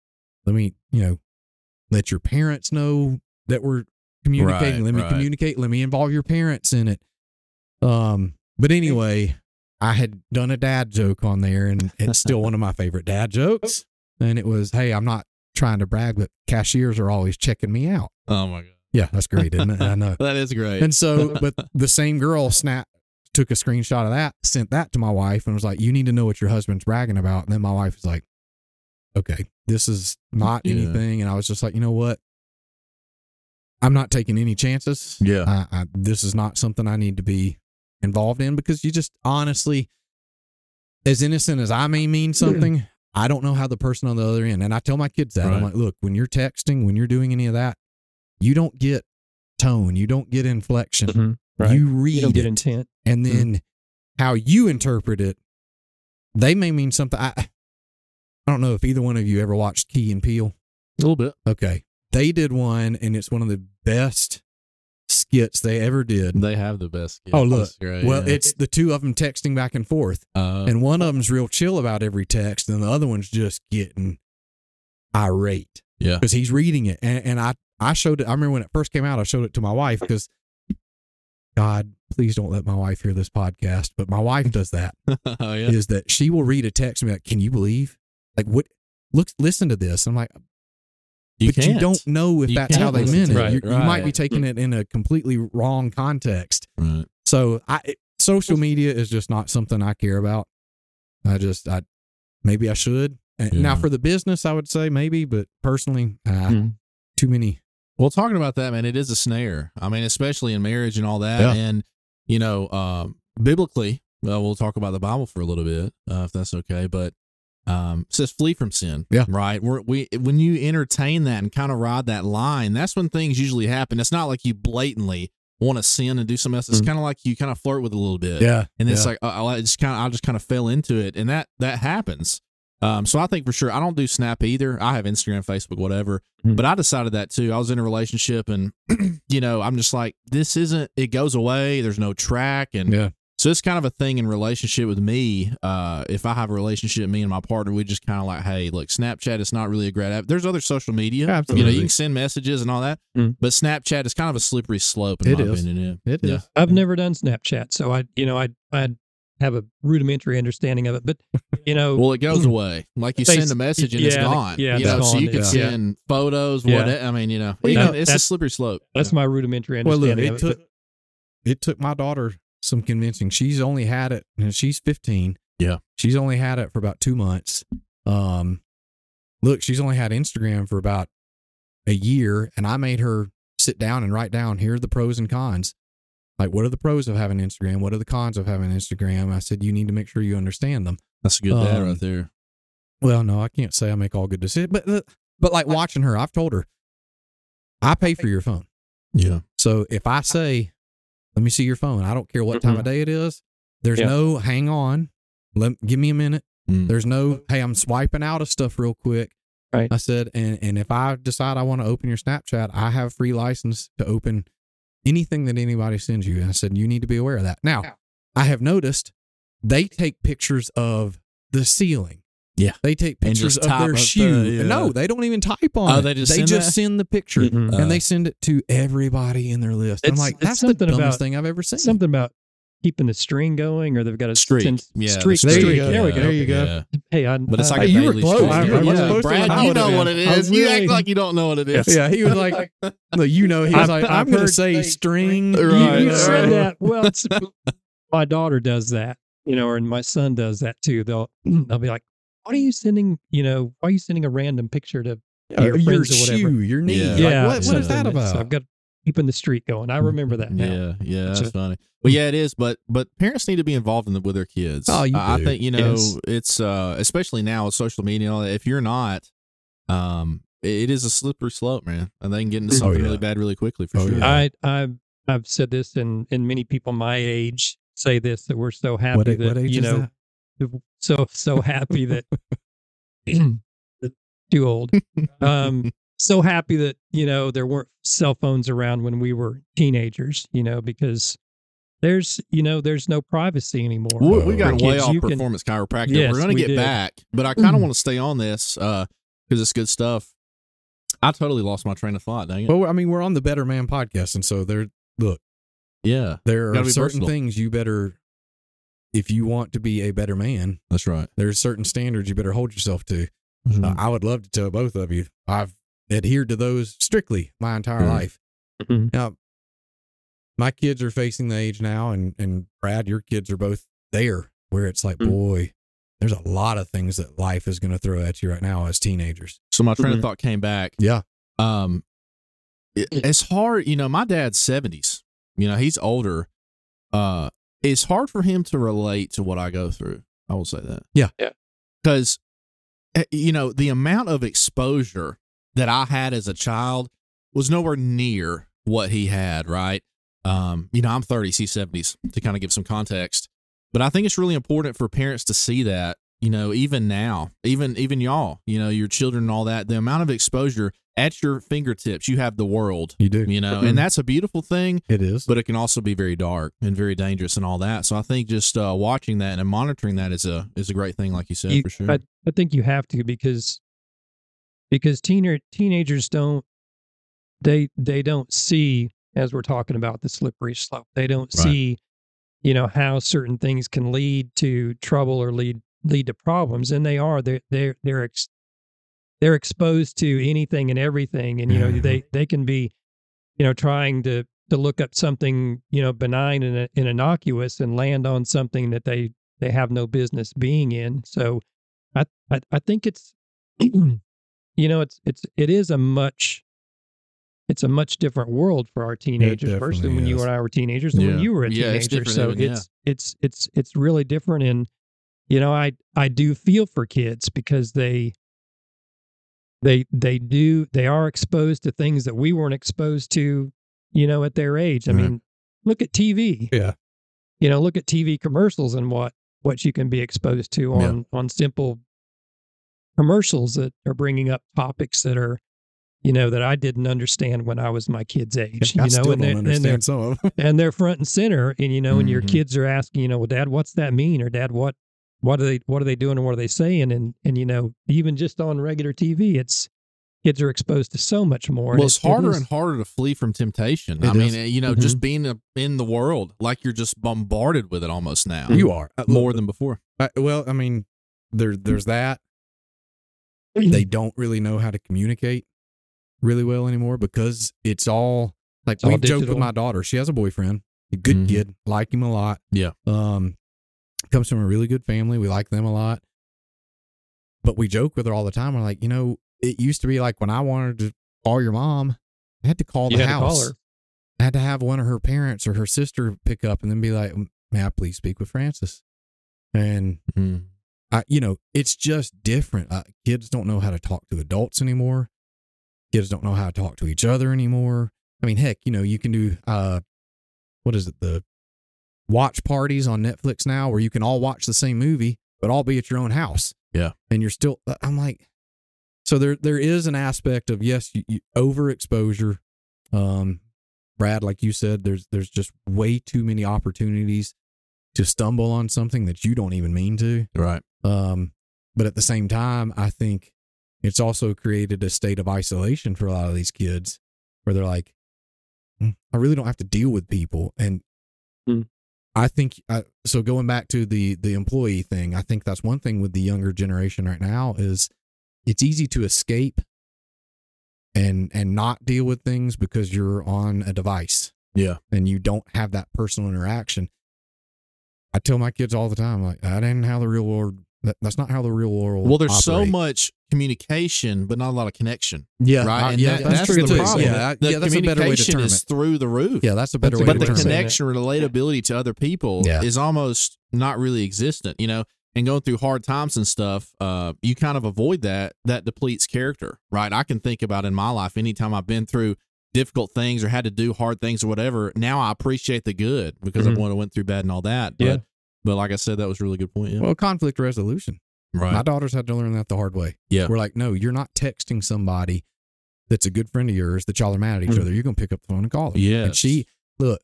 let me you know, let your parents know that we're communicating. Right, let me right. communicate. Let me involve your parents in it. Um, but anyway, I had done a dad joke on there, and it's still one of my favorite dad jokes. And it was, hey, I'm not trying to brag, but cashiers are always checking me out. Oh my god. Yeah, that's great, isn't it? I know. That is great. And so, but the same girl snap took a screenshot of that, sent that to my wife, and was like, "You need to know what your husband's bragging about." And then my wife was like, "Okay, this is not Yeah. anything." And I was just like, "You know what? I'm not taking any chances. Yeah. I, I, this is not something I need to be involved in because you just honestly, as innocent as I may mean something." I don't know how the person on the other end, and I tell my kids that I'm like, look, when you're texting, when you're doing any of that, you don't get tone, you don't get inflection, Mhm. Right. you read You don't get it, intent. and then how you interpret it, they may mean something. I, I don't know if either one of you ever watched Key and Peele. a little bit. Okay, they did one, and it's one of the best skits they ever did. They have the best. Skits. Oh, look. Great, well, yeah. it's the two of them texting back and forth, uh, and one of them's real chill about every text, and the other one's just getting irate. yeah. because he's reading it and, and i i showed it i remember when it first came out i showed it to my wife because god please don't let my wife hear this podcast but my wife does that oh yeah. is that she will read a text and be like can you believe like what look listen to this i'm like You but you can't. don't know if You that's how they meant it it, You- you might be taking it in a completely wrong context Right. so i it- social media is just not something i care about i just i maybe i should and now for the business i would say maybe but personally uh, Hmm. too many Well, talking about that, man, it is a snare. I mean, especially in marriage and all that. Yeah. And, you know, um, biblically, well, we'll talk about the Bible for a little bit, uh, if that's okay. But um, says flee from sin. Yeah. Right. We're, we when you entertain that and kind of ride that line, that's when things usually happen. It's not like you blatantly want to sin and do something else. It's Mhm. kind of like you kind of flirt with it a little bit. yeah and it's yeah. like uh, I just kind of I just kind of fell into it, and that that happens. Um, so I think for sure I don't do Snap either. I have Instagram, Facebook, whatever. Mhm. But I decided that too. I was in a relationship, and you know I'm just like this isn't. It goes away. There's no track, and yeah so it's kind of a thing in relationship with me. Uh, if I have a relationship, me and my partner, we just kind of like, hey, look, Snapchat is not really a great app. There's other social media. You know, you can send messages and all that, Mm. but Snapchat is kind of a slippery slope in It my is. opinion. Yeah. It is. Yeah. I've never done Snapchat, so I, you know, I, I have a rudimentary understanding of it. But you know, Well, it goes away. Like you send a message and it's gone. yeah, you it's know, so you can yeah. send photos. Yeah. What I mean, you know, Well, you you can- know, it's a slippery slope. that's my rudimentary understanding. Well, look, understanding it of it. took it took my daughter some convincing. She's only had it, and she's 15. Yeah. she's only had it for about two months. Um, look, she's only had Instagram for about a year, and I made her sit down and write down here are the pros and cons. Like, what are the pros of having Instagram? What are the cons of having Instagram? I said, you need to make sure you understand them. That's a good dad Um, right there. Well, no, I can't say I make all good decisions, but uh, but like watching her, I've told her, I pay for your phone. Yeah. So if I say, let me see your phone, I don't care what time of day it is. There's Yeah. no hang on. Let give me a minute. Mm. There's no hey, I'm swiping out of stuff real quick. Right. I said, and and if I decide I want to open your Snapchat, I have free license to open anything that anybody sends you. And I said, you need to be aware of that. Now, I have noticed they take pictures of the ceiling. Yeah. They take pictures of their up the- shoe. yeah. No, they don't even type on Oh, it. they just they send just that? send the picture Mhm. Uh, and they send it to everybody in their list. I'm like, it's that's the something dumbest about- thing I've ever seen. Something about keeping the string going, or they've got a Streak. send- Yeah. the streak. There you go. There we go. There you go. Yeah. Hey, I, But it's like Hey, a you were close. streak. I- I yeah. was to- Brad, you know what it is. I was. You act like you don't know what it is. yeah, he was like, no, you know, he was like, I'm going to say string. You- Right, you right, said that. Well, my daughter does that, you know, and my son does that too. They'll they'll be like, "What are you sending? You know, why are you sending a random picture to Yeah, your your friends or whatever?" shoe, your knee. Yeah. Like, yeah, what, what is something that So about? I've got keeping the street going. I remember that now. Yeah, yeah, that's Gotcha. funny. Well, yeah, it is, but but parents need to be involved in the, with their kids. Oh, you I, I think you know Yes. it's uh especially now with social media. and all that, If you're not, um, it is a slippery slope, man, and they can get into Oh, something yeah. really bad really quickly for Oh, sure. yeah. I I've I've said this, and and many people my age say this that we're so happy What, that what age you is know that? So so happy that too old. Um, so happy that you know there weren't cell phones around when we were teenagers. You know because there's you know there's no privacy anymore. We, Uh, we got for way kids. off You can- performance chiropractic. Yes, We're going to we get did. back, but I kind of want to stay on this uh, because it's good stuff. I totally lost my train of thought. Dang it. Well, I mean, we're on the Better Man podcast, and so there. Look, yeah, there are certain versatile. things you better, if you want to be a better man, that's right. there's certain standards you better hold yourself to. Mm-hmm. Uh, I would love to tell both of you. I've adhered to those strictly my entire Mhm. life. Mhm. Now, my kids are facing the age now, and and Brad, your kids are both there, where it's like, Mhm. boy, there's a lot of things that life is going to throw at you right now as teenagers. So my train of Mhm. thought came back. Yeah. Um, it- it's hard. You know, my dad's seventies. You know, he's older. Uh, it's hard for him to relate to what I go through. I will say that. Yeah. Yeah. Because, you know, the amount of exposure that I had as a child was nowhere near what he had. Right. Um, you know, I'm 30s, he's 70s to kind of give some context. But I think it's really important for parents to see that, you know, even now, even even y'all, you know, your children and all that, the amount of exposure at your fingertips, you have the world, You do. you know, Mhm. and that's a beautiful thing, It is. but it can also be very dark and very dangerous and all that. So I think just uh, watching that and monitoring that is a is a great thing, like you said, You- for sure. I, I think you have to because because teener, teenagers don't they they don't see as we're talking about the slippery slope. They don't Right. see you know how certain things can lead to trouble or lead lead to problems, and they are they they're they're ex, they're exposed to anything and everything, and you know they mm-hmm. they can be you know trying to to look up something you know benign and, and innocuous and land on something that they they have no business being in. So I I, I think it's you know it's it's it is a much it's a much different world for our teenagers versus definitely when you and I were teenagers and Yeah. when you were a Yeah, it's teenager. different So even, yeah. it's it's it's it's really different and you know I I do feel for kids because they they they do they are exposed to things that we weren't exposed to you know at their age. I Mhm. mean look at TV. Yeah. You know look at TV commercials and what what you can be exposed to Yeah. on on simple commercials that are bringing up topics that are you know that I didn't understand when I was my kid's age. I you know, still and, they're, and they're understand some of them. and they're front and center. And you know, and your Mhm. kids are asking, you know, well, Dad, what's that mean? Or Dad, what what are they what are they doing and what are they saying? And and you know, even just on regular TV, it's kids are exposed to so much more. well, it- it's harder is- and harder to flee from temptation. It I mean, is. uh, you know, Mhm. just being a, in the world, like you're just bombarded with it almost now, You are Uh, more look, than before. uh, well, I mean, there there's that. They don't really know how to communicate really well anymore because it's all like It's all we've joked with my daughter. She has a boyfriend, a good Mhm. kid, like him a lot. Yeah. Um, comes from a really good family. We like them a lot. But we joke with her all the time. We're like, you know, it used to be like when I wanted to call your mom, I had to call You the to call house. her. had to have one of her parents or her sister pick up and then be like, "May I please speak with Francis?" And Mm. I, you know, it's just different. Uh, kids don't know how to talk to adults anymore. Kids don't know how to talk to each other anymore. I mean, heck, you know, you can do uh, what is it? The watch parties on Netflix now, where you can all watch the same movie, but all be at your own house. Yeah. and you're still. uh, I'm like, so there there is an aspect of yes, you, you, overexposure. Um, Brad, like you said, there's there's just way too many opportunities to stumble on something that you don't even mean to. Right. Um, but at the same time, I think it's also created a state of isolation for a lot of these kids where they're like, "Mm, I really don't have to deal with people. And Hmm. I think, uh, so going back to the, the employee thing, I think that's one thing with the younger generation right now is it's easy to escape and, and not deal with things because you're on a device Yeah. and you don't have that personal interaction. I tell my kids all the time, like that ain't how the real world. That, that's not how the real world. Well, there's so much communication, but not a lot of connection. Yeah, right. and yeah, that- that's, that's, true the too. problem. Yeah, I- the yeah, that's a better way to communication term is it. through the roof. Yeah, that's a better That's a way but to the term it. connection, relatability to other people Yeah. is almost not really existent. You know, and going through hard times and stuff, uh, you kind of avoid that. That depletes character, right? I can think about in my life anytime I've been through difficult things or had to do hard things or whatever. Now I appreciate the good because Mhm. I went went through bad and all that. But, Yeah. But like I said, that was a really good point. Yeah. Well, conflict resolution. right. My daughters had to learn that the hard way. Yeah. We're like, no, you're not texting somebody that's a good friend of yours that y'all are mad at each Mhm. other. You're gonna pick up the phone and call them. Yeah. And she look,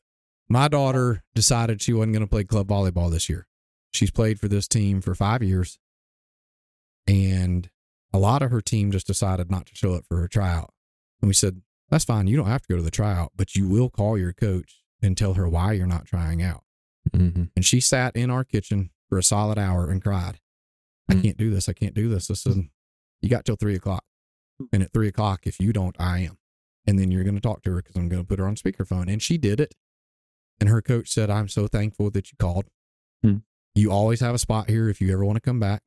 my daughter decided she wasn't gonna play club volleyball this year. She's played for this team for five years. And a lot of her team just decided not to show up for her tryout. And we said, That's fine. You don't have to go to the tryout, but you will call your coach and tell her why you're not trying out. Mhm. And she sat in our kitchen for a solid hour and cried. I Mm. can't do this. I can't do this. I said, You got till three o'clock. And at three o'clock, if you don't, I am. And then you're going to talk to her because I'm going to put her on speakerphone. And she did it. And her coach said, I'm so thankful that you called. Hmm. You always have a spot here if you ever want to come back.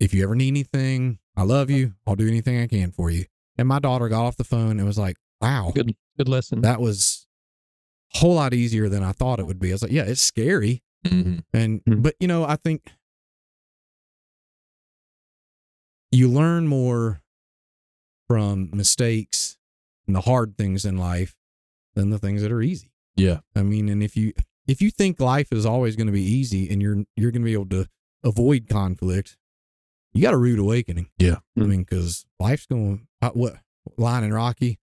If you ever need anything, I love you. I'll do anything I can for you. And my daughter got off the phone and was like, Wow, Good good lesson. that was whole lot easier than I thought it would be. I was like, Yeah, it's scary. Mhm. And Hmm. but you know, I think you learn more from mistakes and the hard things in life than the things that are easy. Yeah. I mean, and if you if you think life is always going to be easy and you're you're going to be able to avoid conflict, you got a rude awakening. Yeah. I mean, because life's going what line in Rocky,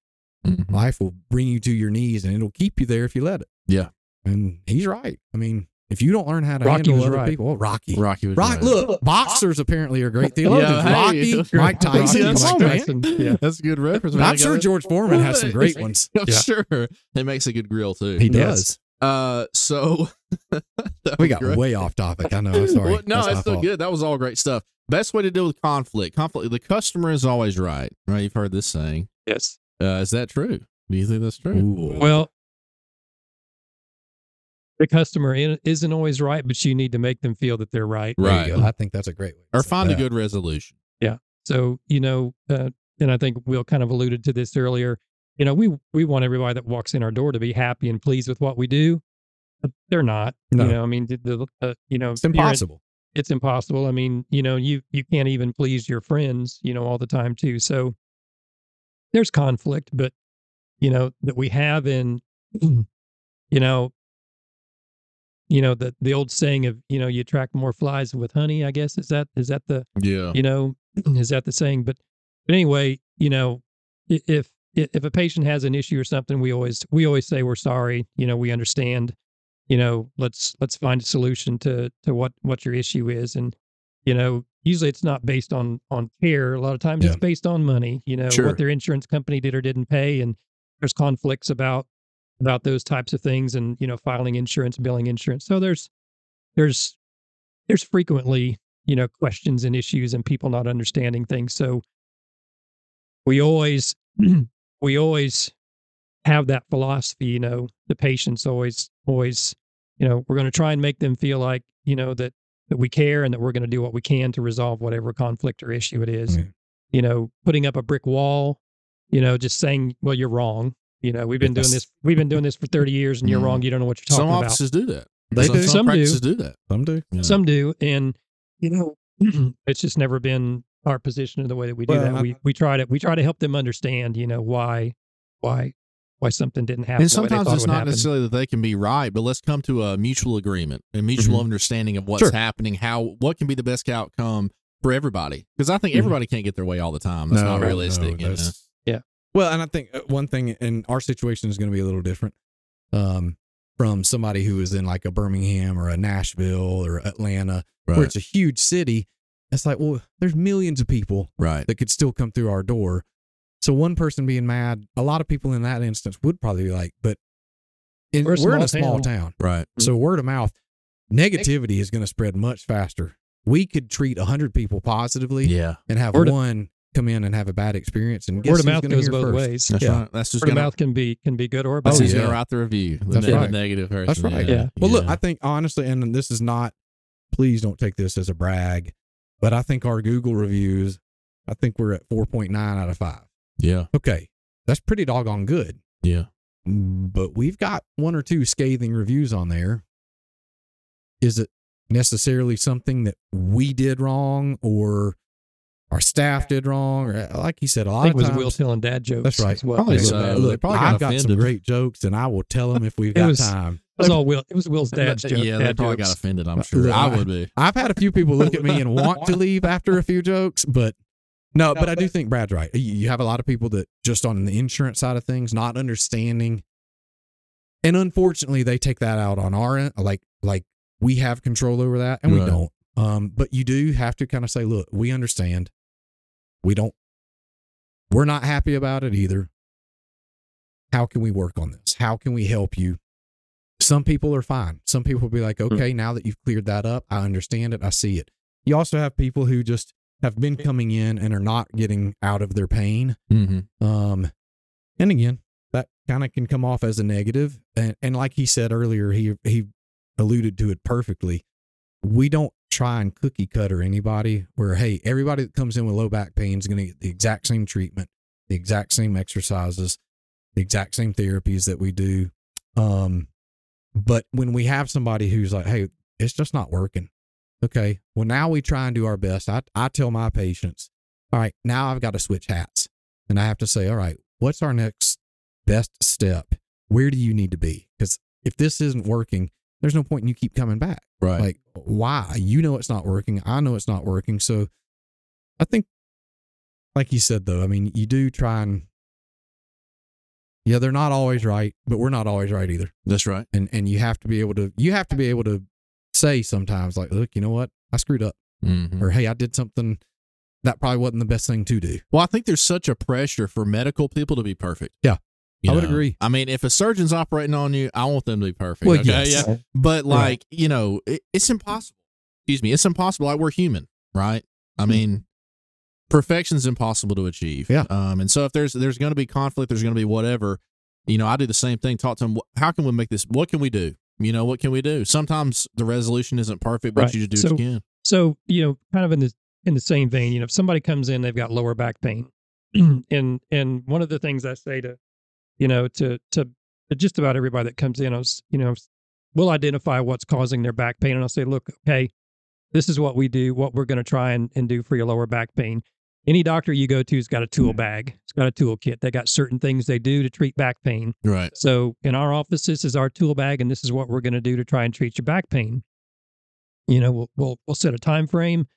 Mhm. life will bring you to your knees and it'll keep you there if you let it. Yeah. And he's right. I mean, if you don't learn how to Rocky handle other right. people, well, Rocky. Rocky was Rock, right. look, boxers apparently are great theologians. hey. Rocky, Rocky, Mike Tyson, Rocky, come on, Mike man. Tyson, yeah. That's a good reference. man. I'm sure. George Foreman has some great ones. I'm Yeah. sure he makes a good grill too. He does. Uh, so We got great. way off topic. I know. I'm sorry. Well, no, That's my it's still fault. good. That was all great stuff. Best way to deal with conflict. Conflict. The customer is always right. Right. You've heard this saying. Yes. Uh, is that true? Do you think that's true? Ooh. Well, the customer in- isn't always right, but you need to make them feel that they're right. Right. I think that's a great way. Or say find a good resolution. Yeah. So, you know, uh, and I think Will kind of alluded to this earlier. You know, we we want everybody that walks in our door to be happy and pleased with what we do. But they're not. No. You know, I mean, the, the uh, you know, It's impossible. it's impossible. I mean, you know, you you can't even please your friends, you know, all the time too. So there's conflict, but you know that we have in, you know, you know the the old saying of you know you attract more flies with honey. I guess is that is that the Yeah. you know is that the saying? But but anyway, you know, if if a patient has an issue or something, we always we always say we're sorry. You know, we understand you know let's let's find a solution to to what what your issue is and you know usually it's not based on on care a lot of times Yeah. it's based on money you know Sure. what their insurance company did or didn't pay and there's conflicts about about those types of things and you know filing insurance billing insurance so there's there's there's frequently you know questions and issues and people not understanding things so we always we always have that philosophy you know the patients always always you know we're going to try and make them feel like you know that that we care and that we're going to do what we can to resolve whatever conflict or issue it is Yeah. you know putting up a brick wall you know just saying well you're wrong You know, we've been doing this. We've been doing this for 30 years, and you're Mm. wong. You don't know what you're Some talking about. offices do that. They some, do. Some, Some do. do that. Some do. Yeah. Some do, and you know, it's just never been our position in the way that we do Well, that. I- we we try to we try to help them understand, you know, why why why something didn't happen. and the way they sometimes thought it it's would not happen. necessarily that they can be right, but let's come to a mutual agreement, a mutual Mhm. understanding of what's Sure. happening, how what can be the best outcome for everybody. Because I think Mhm. everybody can't get their way all the time. That's not realistic. no, that's- Yeah. Well, and I think uh, one thing in our situation is going to be a little different um, from somebody who is in like a Birmingham or a Nashville or Atlanta, Right. where it's a huge city. It's like, well, there's millions of people right. that could still come through our door. So one person being mad, a lot of people in that instance would probably be like, but in, We're we're, in a small small town. town. Right. So mm-hmm. word of mouth, negativity is going to spread much faster. We could treat 100 people positively Yeah. and have Word of- one come in and have a bad experience. And Word of mouth goes both first? ways. That's Yeah. right. That's just Word gonna, mouth can be can be good or That's bad. who's yeah. gonna write the review. The, That's the right. negative person. That's right. Yeah. Well, look, I think honestly, and this is not, please don't take this as a brag, but I think our Google reviews, I think we're at 4.9 out of 5. Yeah. Okay. That's pretty doggone good. Yeah. But we've got one or two scathing reviews on there. Is it necessarily something that we did wrong or our staff did wrong? Or like you said, a I lot think it was times. Will telling dad jokes. That's right. well. Probably It was, so. uh, They Look, probably got I've got some great jokes, and I will tell them if we've got was- time. It was all Will. It was Will's dad's joke. Yeah, they probably jokes. got offended. I'm Uh, sure. look, I I- would be. I've had a few people look at me and want to leave after a few jokes, but no, but I do think Brad's right. You- You have a lot of people that just on the insurance side of things, not understanding, and unfortunately, they take that out on our end. Like, like we have control over that, and we don't. Um, but you do have to kind of say, look, we understand. We don't. We're not happy about it either. How can we work on this? How can we help you? Some people are fine. Some people will be like, okay, now that you've cleared that up, I understand it. I see it. You also have people who just have been coming in and are not getting out of their pain. Mm-hmm. Um, and again, that kind of can come off as a negative. And, and like he said earlier, he he alluded to it perfectly. We don't try and cookie cutter anybody. Where hey, everybody that comes in with low back pain is going to get the exact same treatment, the exact same exercises, the exact same therapies that we do. Um, but when we have somebody who's like, hey, it's just not working. Okay, well now we try and do our best. I I tell my patients, all right, now I've got to switch hats. And I have to say, all right, what's our next best step? Where do you need to be? Because if this isn't working, there's no point in you keep coming back. Right. Like, why? You know it's not working. I know it's not working. So I think, like you said, though, I mean, you do try and, yeah, they're not always right, but we're not always right either. That's right. And and you have to be able to, you have to be able to say sometimes, like, look, you know what? I screwed up. Mm-hmm. Or, hey, I did something that probably wasn't the best thing to do. Well, I think there's such a pressure for medical people to be perfect. Yeah. You I would agree. I mean, if a surgeon's operating on you, I want them to be perfect. Well, okay? yes. Yeah. But Right. like, you know, it, it's impossible. Excuse me. It's impossible. Like we're human, right? I mean, perfection's impossible to achieve. Yeah. Um, and so if there's there's going to be conflict, there's going to be whatever. You know, I do the same thing. Talk to them. How can we make this? What can we do? You know, what can we do? Sometimes the resolution isn't perfect, but Right. you just do So- you can. So, you know, kind of in the in the same vein, you know, if somebody comes in, they've got lower back pain. and and one of the things I say to, you know, to to to just about everybody that comes in, I was, you know, we'll identify what's causing their back pain and I'll say, look, okay, this is what we do, what we're going to try and, and do for your lower back pain. Any doctor you go to's got a tool mm. bag. It's got a toolkit. They got certain things they do to treat back pain. Right. So in our office, this is our tool bag, and this is what we're going to do to try and treat your back pain. You know, we'll we'll we'll set a time frame.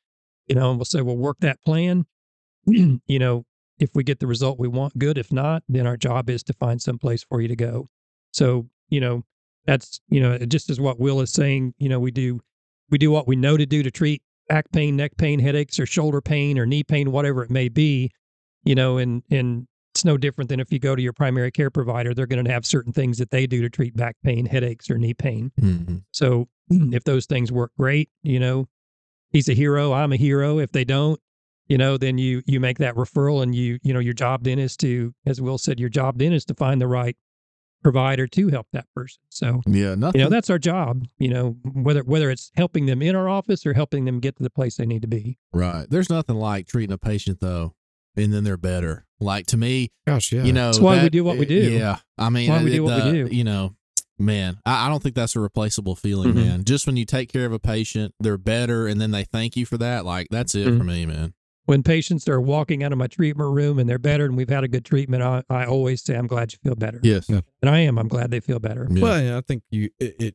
You know, and we'll say we'll work that plan. you know, if we get the result we want, good. If not, then our job is to find some place for you to go. So you know, that's you know, just as what Will is saying. You know, we do we do what we know to do to treat back pain, neck pain, headaches, or shoulder pain, or knee pain, whatever it may be. You know, and and it's no different than if you go to your primary care provider, they're going to have certain things that they do to treat back pain, headaches, or knee pain. Mm-hmm. So if those things work great, you know, he's a hero, I'm a hero. If they don't, you know, then you you make that referral and you you know your job then is to, as Will said, your job then is to find the right provider to help that person. So Yeah. Nothing. you know that's our job. You know whether whether it's helping them in our office or helping them get to the place they need to be. Right. There's nothing like treating a patient though, and then they're better. Like to me, Gosh, yeah. you know, That's why we do what we do. Yeah, I mean, Why we it- do what we do. You know, man, I, I don't think that's a replaceable feeling, Mhm. man. Just when you take care of a patient, they're better, and then they thank you for that. Like that's it Mhm. for me, man. When patients are walking out of my treatment room and they're better and we've had a good treatment, I, I always say, I'm glad you feel better. Yes. Yeah. And I am. I'm glad they feel better. Yeah. Well, yeah, I think you it, it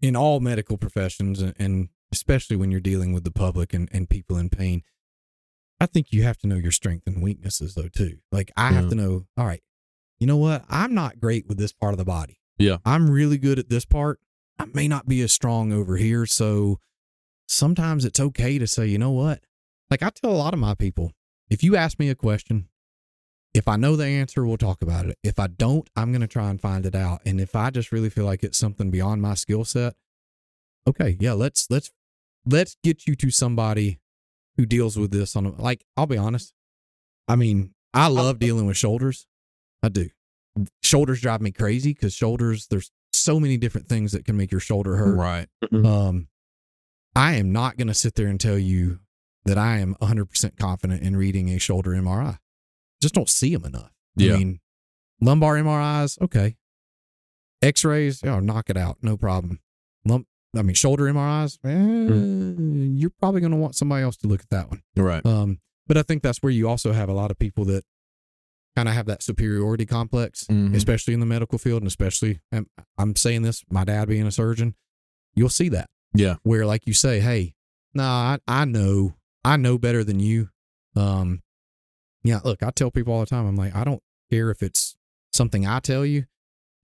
in all medical professions, and, and especially when you're dealing with the public and, and people in pain. I think you have to know your strengths and weaknesses, though, too. Like I have to know. All right, you know what? I'm not great with this part of the body. Yeah. I'm really good at this part. I may not be as strong over here, so sometimes it's okay to say, you know what? Like I tell a lot of my people, if you ask me a question, if I know the answer, we'll talk about it. If I don't, I'm going to try and find it out. And if I just really feel like it's something beyond my skill set, okay, yeah, let's let's let's get you to somebody who deals with this on a, like I'll be honest. I mean, I love dealing with shoulders. I do. Shoulders drive me crazy cuz shoulders there's so many different things that can make your shoulder hurt. Right. Um, I am not going to sit there and tell you that I am 100% confident in reading a shoulder MRI. Just don't see them enough. Yeah. I mean, lumbar MRIs, okay. X rays, oh, knock it out, no problem. Lump, I mean, shoulder MRIs, eh, you're probably going to want somebody else to look at that one. Right. Um, but I think that's where you also have a lot of people that kind of have that superiority complex Mhm. especially in the medical field, and especially I'm, I'm saying this, my dad being a surgeon, you'll see that Yeah. where like you say, hey, no, I, I know, I know better than you. Um, yeah, look, I tell people all the time, I'm like, I don't care if it's something I tell you.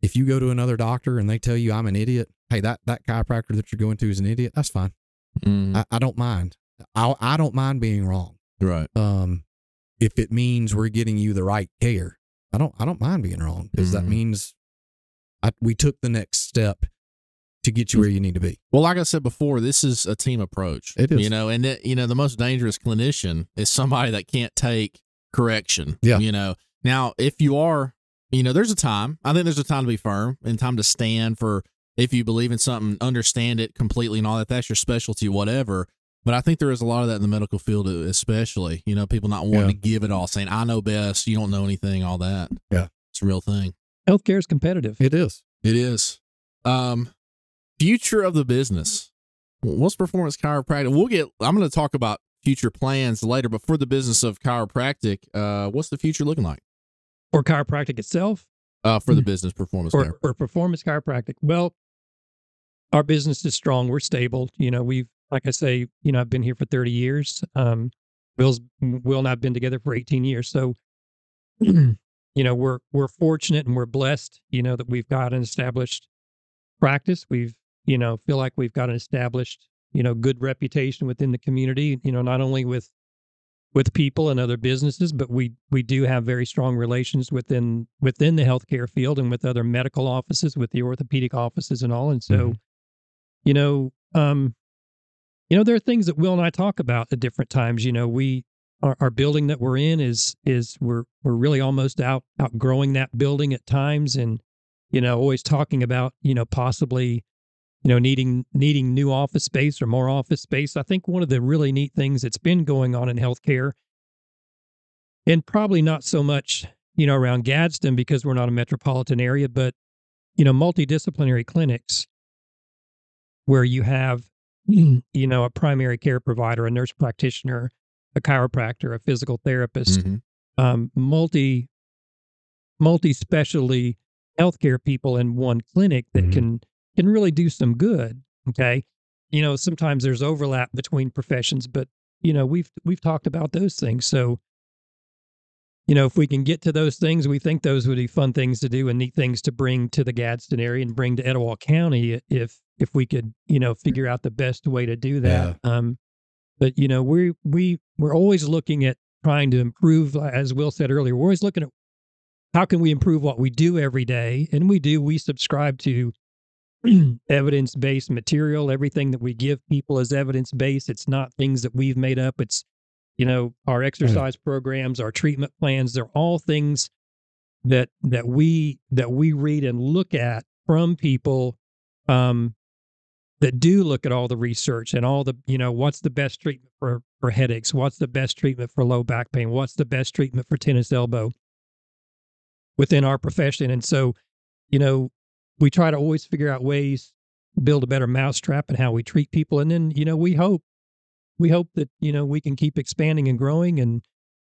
If you go to another doctor and they tell you I'm an idiot, hey, that that chiropractor that you're going to is an idiot. That's fine. Mhm. I, I don't mind. I I don't mind being wrong. right. Um, if it means we're getting you the right care, I don't I don't mind being wrong because that Mhm. means I, we took the next step to get you where you need to be. Well, like I said before, this is a team approach. It is. You know, and it, you know, the most dangerous clinician is somebody that can't take correction. Yeah. You know, now if you are, you know, there's a time. I think there's a time to be firm and time to stand for if you believe in something, understand it completely and all that. That's your specialty, whatever. But I think there is a lot of that in the medical field, especially. You know, people not wanting Yeah. to give it all, saying, "I know best," you don't know anything, all that. Yeah. it's a real thing. Healthcare is competitive. It is. It is. Um, future of the business. What's performance chiropractic? We'll get. I'm going to talk about future plans later, but for the business of chiropractic, uh, what's the future looking like? Or chiropractic itself, Uh, for the Hmm. business performance or, or performance chiropractic. Well, our business is strong. We're stable. You know, we've, like I say, you know, I've been here for 30 years. Um, Will's, Will and I've been together for 18 years. So, you know, we're, we're fortunate and we're blessed, you know, that we've got an established practice. We've, you know, feel like we've got an established, you know, good reputation within the community, you know, not only with, with people and other businesses, but we we do have very strong relations within within the healthcare field and with other medical offices, with the orthopedic offices and all. And so, Mhm. you know, um, you know, there are things that Will and I talk about at different times. You know, we our, our building that we're in is is we're we're really almost out outgrowing that building at times, and you know, always talking about you know possibly you know needing needing new office space or more office space. I think one of the really neat things that's been going on in healthcare, and probably not so much you know around Gadsden because we're not a metropolitan area, but you know multidisciplinary clinics where you have you know a primary care provider, a nurse practitioner, a chiropractor, a physical therapist, Mhm. um, multi multi specialty healthcare people in one clinic that Mhm. can can really do some good. Okay, you know sometimes there's overlap between professions, but you know we've we've talked about those things. So you know if we can get to those things, we think those would be fun things to do and neat things to bring to the Gadsden area and bring to Etowah County if if we could you know figure out the best way to do that. Um, but you know we we we're always looking at trying to improve as will said earlier we're always looking at how can we improve what we do every day and we do we subscribe to evidence-based material. Everything that we give people is evidence-based. It's not things that we've made up. It's you know our exercise programs our treatment plans. They're all things that that we that we read and look at from people um that do look at all the research and all the you know what's the best treatment for for headaches? What's the best treatment for low back pain? What's the best treatment for tennis elbow within our profession? And so you know we try to always figure out ways build a better mousetrap and how we treat people and then you know we hope we hope that you know we can keep expanding and growing and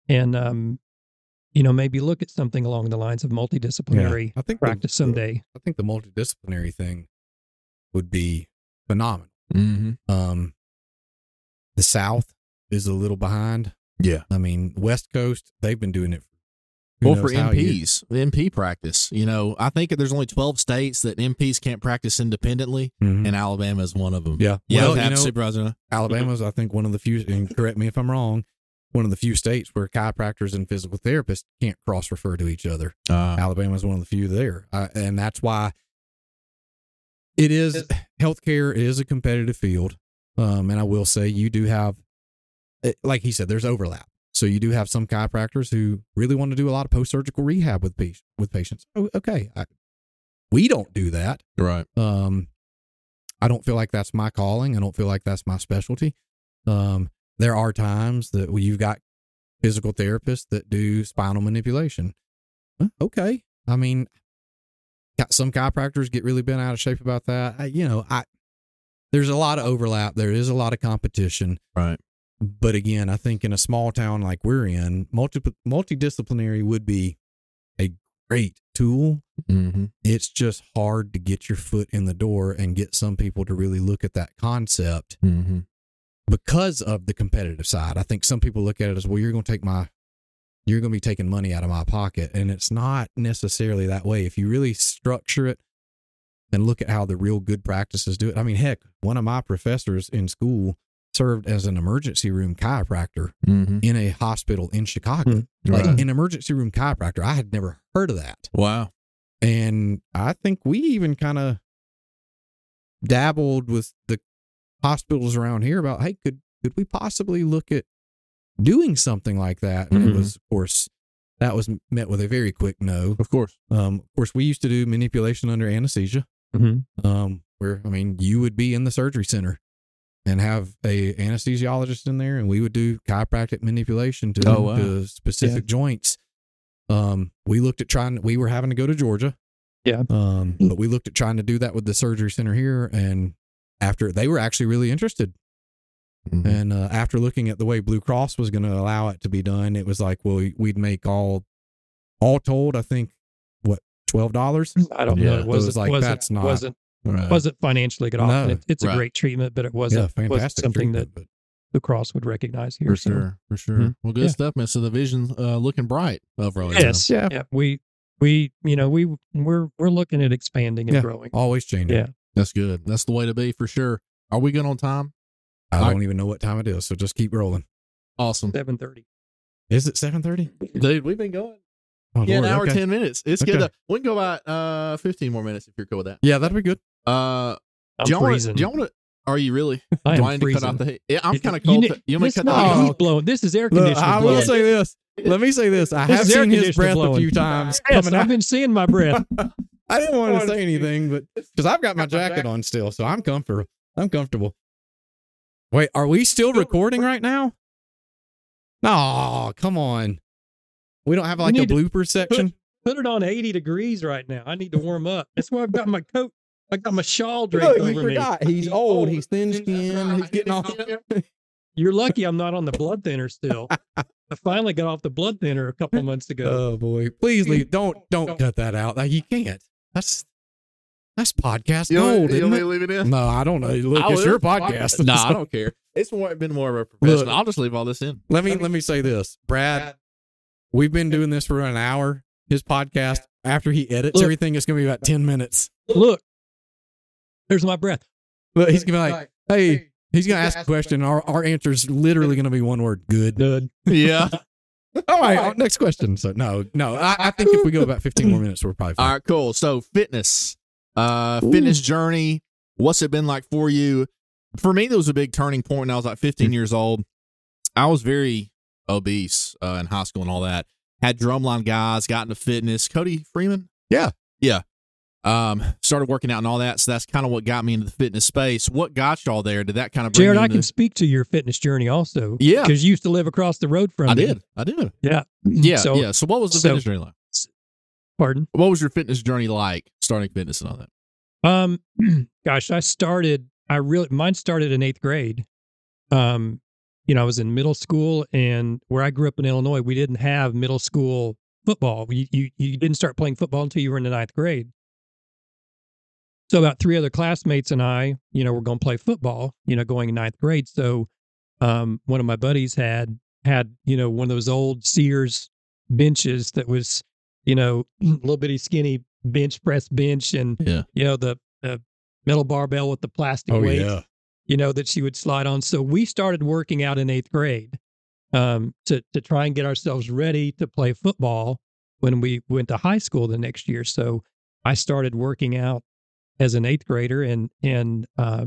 and um you know maybe look at something along the lines of multidisciplinary I think the- practice someday I think the multidisciplinary thing would be phenomenal. Mm-hmm. Um, the South is a little behind. Yeah. I mean, West Coast they've been doing it. For who Well, for. NPs, NP practice, you know, I think there's only 12 states that NPs can't practice independently, Mhm. and Alabama is one of them. Yeah, Yeah, well, well, you know, Supervisor. Alabama's I think one of the few. And correct me if I'm wrong. One of the few states where chiropractors and physical therapists can't cross refer to each other. Uh, Alabama's one of the few there, uh, and that's why it is healthcare is a competitive field. Um, and I will say you do have, eh, like he said, there's overlap. So you do have some chiropractors who really want to do a lot of post surgical rehab with patients. With patients, oh, okay, I, we don't do that. right. Um, I don't feel like that's my calling. I don't feel like that's my specialty. Um, there are times that you've got physical therapists that do spinal manipulation. Huh, Okay. I mean, got some chiropractors get really bent out of shape about that. I, you know, I, there's a lot of overlap. There is a lot of competition. Right. But again, I think in a small town like we're in, multi, multidisciplinary would be a great tool Mm-hmm. it's just hard to get your foot in the door and get some people to really look at that concept Mm-hmm. because of the competitive side. I think some people look at it as, well, you're going to take my, you're going to be taking money out of my pocket. And it's not necessarily that way. If you really structure it and look at how the real good practices do it. I mean, heck, one of my professors in school served as an emergency room chiropractor Mm-hmm. in a hospital in Chicago. Like Right. an emergency room chiropractor. I had never heard of that. Wow. And I think we even kind of dabbled with the hospitals around here about, hey, could could we possibly look at doing something like that? And Mhm. it was, of course, that was met with a very quick no. Of course. Um, of course, we used to do manipulation under anesthesia, Mhm. um, where I mean, you would be in the surgery center and have a anesthesiologist in there, and we would do chiropractic manipulation to, Oh, wow. to specific joints. Um, we looked at trying. We were having to go to Georgia. Yeah. Um, but we looked at trying to do that with the surgery center here, and after they were actually really interested, Mhm. and uh, after looking at the way Blue Cross was going to allow it to be done, it was like, well, we'd make all, all told, I think, what twelve dollars. I don't Yeah. know. It It was wasn't like, wasn't, that's not- wasn't Right. wasn't financially good off. No. It, it's a great treatment, but it wasn't, wasn't something that treatment, but Blue Cross would recognize here. For so- sure. For sure. Mhm. Well, good Yeah. stuff, man. So the vision uh, looking bright overall. Yes. Yeah. Yeah. We we you know we we're we're looking at expanding and Yeah. growing. always changing. Yeah. That's good. That's the way to be for sure. Are we good on time? I All don't even know what time it is, so just keep rolling. Awesome. Seven thirty. Is it seven thirty? Dude, we've been going. Oh, Yeah, an hour, okay. 10 minutes. It's good. Okay. To, we can go about uh, 15 more minutes if you're cool with that. Yeah, that'd be good. Uh, I'm do y'all wanna- do y'all want to? Are you really? I do am I need to cut out freezing. the heat? Yeah, I'm kind of cold. need- to- you want me to cut not the Oh. heat? heat blowing. This is air Look, conditioner I blowing. will say this. Let me say this. I This have seen his conditioner breath a few times Yes, coming I've been seeing my breath. I didn't want to say anything, but because I've got my jacket on still, so I'm comfortable. I'm comfortable. Wait, are we still recording right now? No, come on. We don't have like a need to blooper section. Put it on eighty degrees right now. I need to warm up. That's why I've got my coat. I got my shawl No, draped you over me. forgot. He's old. He's thin skinned. He's getting off. You're lucky I'm not on the blood thinner still. I finally got off the blood thinner a couple months ago. Oh boy! Please leave. Don't don't cut that out. Like, You can't. That's that's podcast You gold. me- you isn't want me it? leave it in? No, I don't know. Look, Oh, it's your it's podcast. No, I don't care. It's more, been more of a professional. I'll just leave all this in. Let me let me say this, Brad. We've been doing this for an hour. His podcast, after he edits Look. everything, it's gonna be about ten minutes. Look, there's my breath. But he's gonna be like, "Hey," he's gonna ask a question. Our our answer is literally gonna be one word: good. Good. Yeah. All right, uh, next question. So no, no. I, I think if we go about fifteen more minutes, we're probably All fine. right, cool. So fitness, uh, fitness journey. What's it been like for you? For me, there was a big turning point when I was like 15 years old. I was very obese uh, in high school and all that. Had drumline guys, got into fitness. Cody Freeman. Yeah. yeah. Um, started working out and all that. So that's kind of what got me into the fitness space. What got y'all there? Did that kind of bring Jared, you I can speak to your fitness journey also. Yeah. because you used to live across the road from me. I me. did. I did. Yeah, Yeah. So, yeah. So what was the so- fitness journey like? pardon. What was your fitness journey like? Starting fitness and all that. Um, gosh, I started. I really mine started in eighth grade. Um, you know, I was in middle school, and where I grew up in Illinois, we didn't have middle school football. You you, you didn't start playing football until you were in the ninth grade. So about three other classmates and I, you know, were going to play football. You know, going in ninth grade. So, um, one of my buddies had had you know one of those old Sears benches that was, you know, a little bitty skinny bench press bench and Yeah. you know the, metal barbell with the plastic Oh weight yeah. You know that she would slide on. So we started working out in eighth grade um, to, to try and get ourselves ready to play football when we went to high school the next year. So i started working out as an eighth grader and and uh,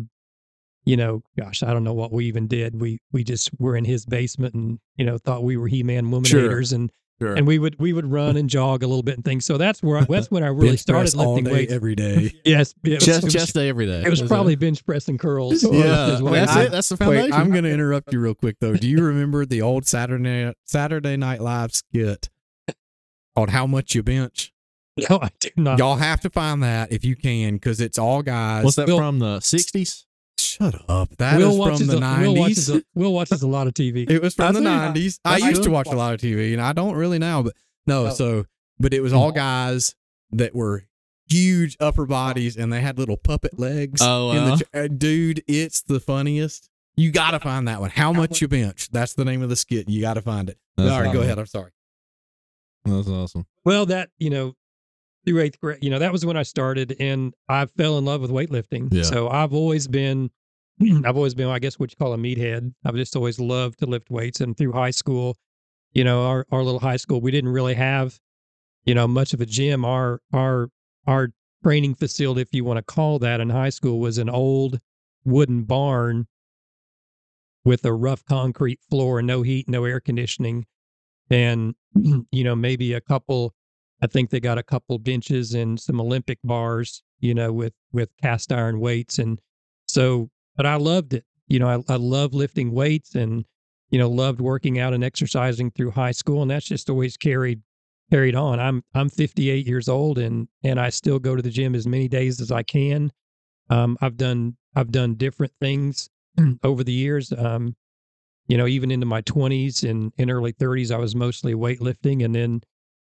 you know gosh i don't know what we even did. We we just were in his basement and you know thought we were he-man woman Sure. haters and Sure. and we would we would run and jog a little bit and things so that's where I, that's when i really Bench started press all lifting day, weights every day. yes it was- chest was- chest day every day. it was Is probably bench press and curls. Yeah. is what That's I it. That's the Wait, foundation. I'm going to interrupt you real quick though. Do you remember the old Saturday Saturday Night Live skit called "How Much You Bench"? No, I do not. Y'all have to find that if you can, because it's all guys. What's that Will- from the '60s? Shut up. That Will from watches the a, Will watches nineties. a, Will watches a lot of TV. It was from I the think- nineties. I That's used to good. watch a lot of TV, and I don't really now, but no. Oh. So, but it was all guys that were huge upper bodies, and they had little puppet legs. Oh, in the uh. ch- uh, dude, it's the funniest. You got to find that one. How much you bench? That's the name of the skit. You got to find it. That's all right, go awesome. ahead. I'm sorry. That's awesome. Well, that you know, through eighth grade, you know, that was when I started, and I fell in love with weightlifting. Yeah. So I've always been, I've always been, I guess, what you call a meathead. I've just always loved to lift weights, and through high school, you know, our our little high school, we didn't really have, you know, much of a gym. Our our our training facility, if you want to call that, in high school was an old wooden barn with a rough concrete floor no heat, no air conditioning. And, you know, maybe a couple, I think they got a couple benches and some Olympic bars, you know, with, with cast iron weights. And so, but I loved it. You know, I, I love lifting weights and, you know, loved working out and exercising through high school. And that's just always carried, carried on. I'm, I'm 58 years old and, and I still go to the gym as many days as I can. Um, I've done, I've done different things over the years. Um, you know, even into my 20s and in early 30s, I was mostly weightlifting. And then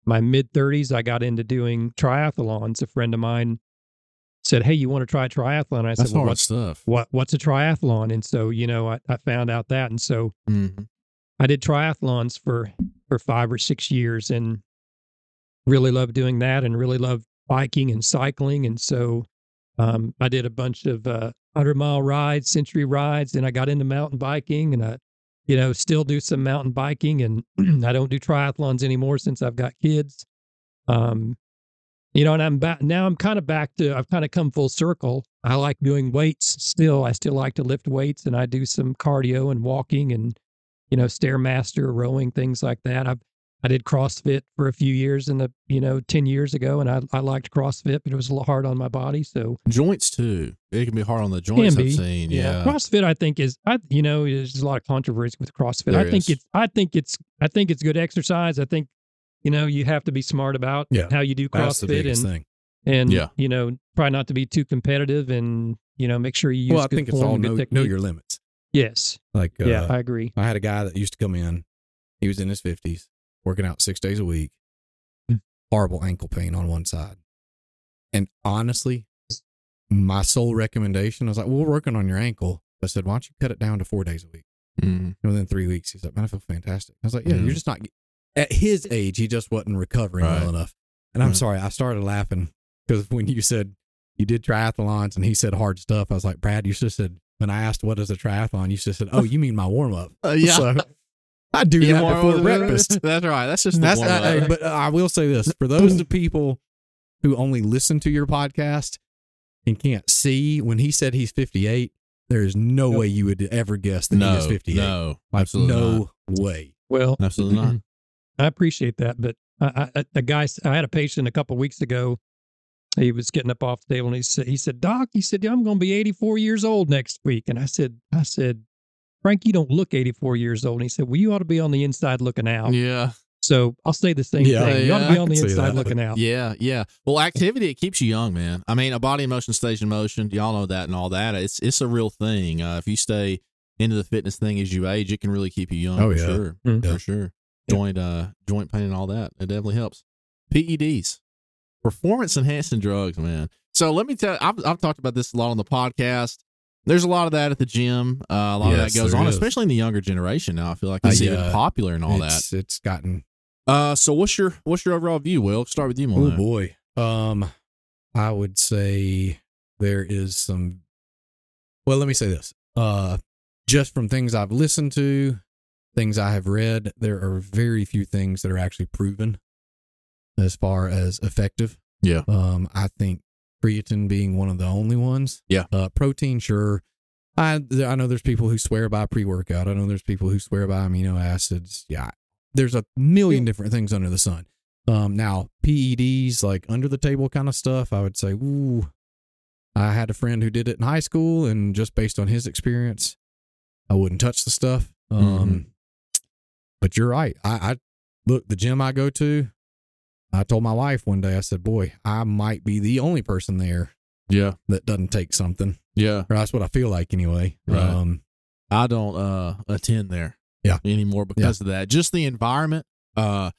my mid 30s, I got into doing triathlons. A friend of mine said, Hey, you want to try triathlon? I said, That's Well, hard what's, stuff. what, what's a triathlon? And so, you know, I, I found out that. And so Mhm. I did triathlons for, for five or six years and really loved doing that and really loved biking and cycling. And so um, I did a bunch of uh, 100 mile rides, century rides. and I got into mountain biking and I, you know, still do some mountain biking. And I don't do triathlons anymore since I've got kids. Um, you know, and I'm back now. I'm kind of back to. I've kind of come full circle. I like doing weights still. I still like to lift weights, and I do some cardio and walking, and you know, stairmaster, rowing, things like that. I I did CrossFit for a few years in the you know ten years ago, and I I liked CrossFit, but it was a little hard on my body. So Joints too. It can be hard on the joints. I've seen. Yeah. CrossFit, I think is I you know there's a lot of controversy with CrossFit. There I think is. it's I think it's I think it's good exercise. I think you know you have to be smart about Yeah, how you do CrossFit and thing. and Yeah. you know try not to be too competitive and you know make sure you use Well, I think it's all know, know your limits. yes Like, uh, yeah I agree I had a guy that used to come in. He was in his fifties, working out six days a week. Hmm. Horrible ankle pain on one side. And honestly, my sole recommendation I was like, "Well, we're working on your ankle." I said, "Why don't you cut it down to four days a week?" Mhm. And within three weeks, he's like, "Man, I feel fantastic." I was like, "Yeah, Mhm. you're just not." At his age, he just wasn't recovering Right. well enough. And I'm Right. sorry, I started laughing because when you said you did triathlons and he said hard stuff, I was like, "Brad, you should have said." When I asked what is a triathlon, you should have said, "Oh, you mean my warm up." Uh, yeah. So I do You that want- before breakfast. That's right. That's just the That's warm-up. uh, but I will say this for those of people who only listen to your podcast and can't see when he said he's 58, there is no way you would ever guess that he is 58. no, like absolutely no not. way. well absolutely not. I appreciate that but I, I, a guy I had a patient a couple weeks ago he was getting up off the table and he said, he said, Doc, he said, I'm going to be 84 years old next week. And I said, I said, Frank, you don't look 84 years old. And he said, well, you ought to be on the inside looking out. Yeah. So I'll say the same Yeah, thing. You ought to be I on the inside looking out. Yeah, yeah. Well, activity it keeps you young, man. I mean, a body in motion stays in motion. Y'all know that and all that. It's it's a real thing. Uh, if you stay into the fitness thing as you age, it can really keep you young. Oh, for yeah. sure, Mhm. for sure. Joint uh joint pain and all that. It definitely helps. PEDs, performance enhancing drugs, man. So let me tell. I've I've talked about this a lot on the podcast. There's a lot of that at the gym. Uh, a lot Yes, of that goes on, is. especially in the younger generation. Now I feel like Uh, it's even yeah. popular and all that. it's, It's gotten Uh, so what's your what's your overall view? Will start with you, Oh boy. Um, I would say there is some. Well, let me say this. Uh, just from things I've listened to, things I have read, there are very few things that are actually proven as far as effective. Yeah. Um, I think creatine being one of the only ones. Yeah. Uh, protein, sure. I I know there's people who swear by pre workout. I know there's people who swear by amino acids. Yeah. There's a million different things under the sun. Um, now PEDs, like under the table kind of stuff, I would say, ooh, I had a friend who did it in high school, and just based on his experience, I wouldn't touch the stuff. Um, Mhm. But you're right. I, I look the gym I go to. I told my wife one day, I said, "Boy, I might be the only person there Yeah, that doesn't take something." yeah. Or that's what I feel like anyway. Right. Um, I don't uh attend there Yeah. anymore because of that. Just the environment. Uh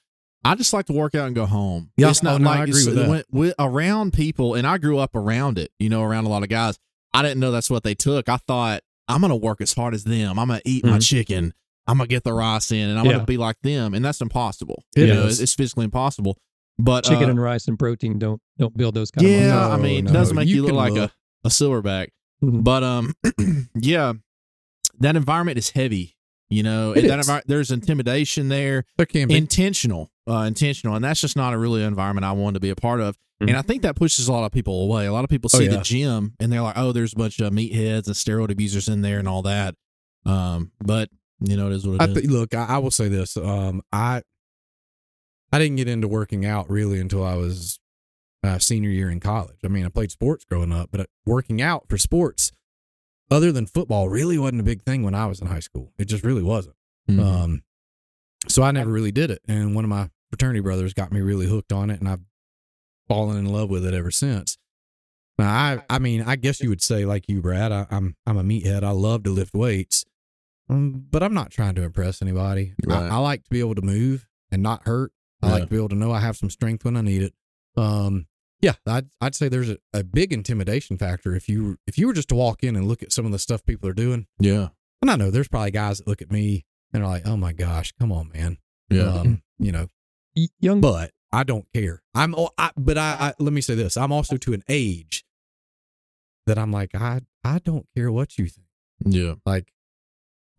I just like to work out and go home. Yeah. It's not Oh, no, like I agree with that. when- with- around people and I grew up around it, you know, around a lot of guys. I didn't know that's what they took. I thought I'm gonna work as hard as them. I'm gonna eat my Mhm. chicken. I'm gonna get the rice in and I'm Yeah. gonna be like them. And that's impossible. It you know, is. it's, it's physically impossible. But Chicken uh, and rice and protein don't don't build those kind of yeah. I mean, No, it doesn't make you, you look like look. a, a silverback. Mhm. But um, yeah, that environment is heavy. You know, It that envi- there's intimidation there, there can be. intentional, uh, intentional, and that's just not a really environment I want to be a part of. Mhm. And I think that pushes a lot of people away. A lot of people Oh, see the gym and they're like, "Oh, there's a bunch of meatheads and steroid abusers in there and all that." Um, but you know, it is what I it is. th- look, I, I will say this. Um, I I didn't get into working out really until I was uh, senior year in college. I mean, I played sports growing up, but uh, working out for sports, other than football, really wasn't a big thing when I was in high school. It just really wasn't. Mhm. Um, so I never really did it. And one of my fraternity brothers got me really hooked on it, and I've fallen in love with it ever since. Now, I, I mean, I guess you would say like you, Brad. I, I'm, I'm a meathead. I love to lift weights, um, but I'm not trying to impress anybody. Right. I, I like to be able to move and not hurt. I Yeah. like to be able to know I have some strength when I need it. Um, yeah, I'd, I'd say there's a, a big intimidation factor if you if you were just to walk in and look at some of the stuff people are doing. yeah, And I know there's probably guys that look at me and are like, "Oh my gosh, come on, man." yeah, Um, you know, young but I don't care. I'm, I, but I, I, let me say this: I'm also to an age that I'm like, I, I don't care what you think. yeah. Like,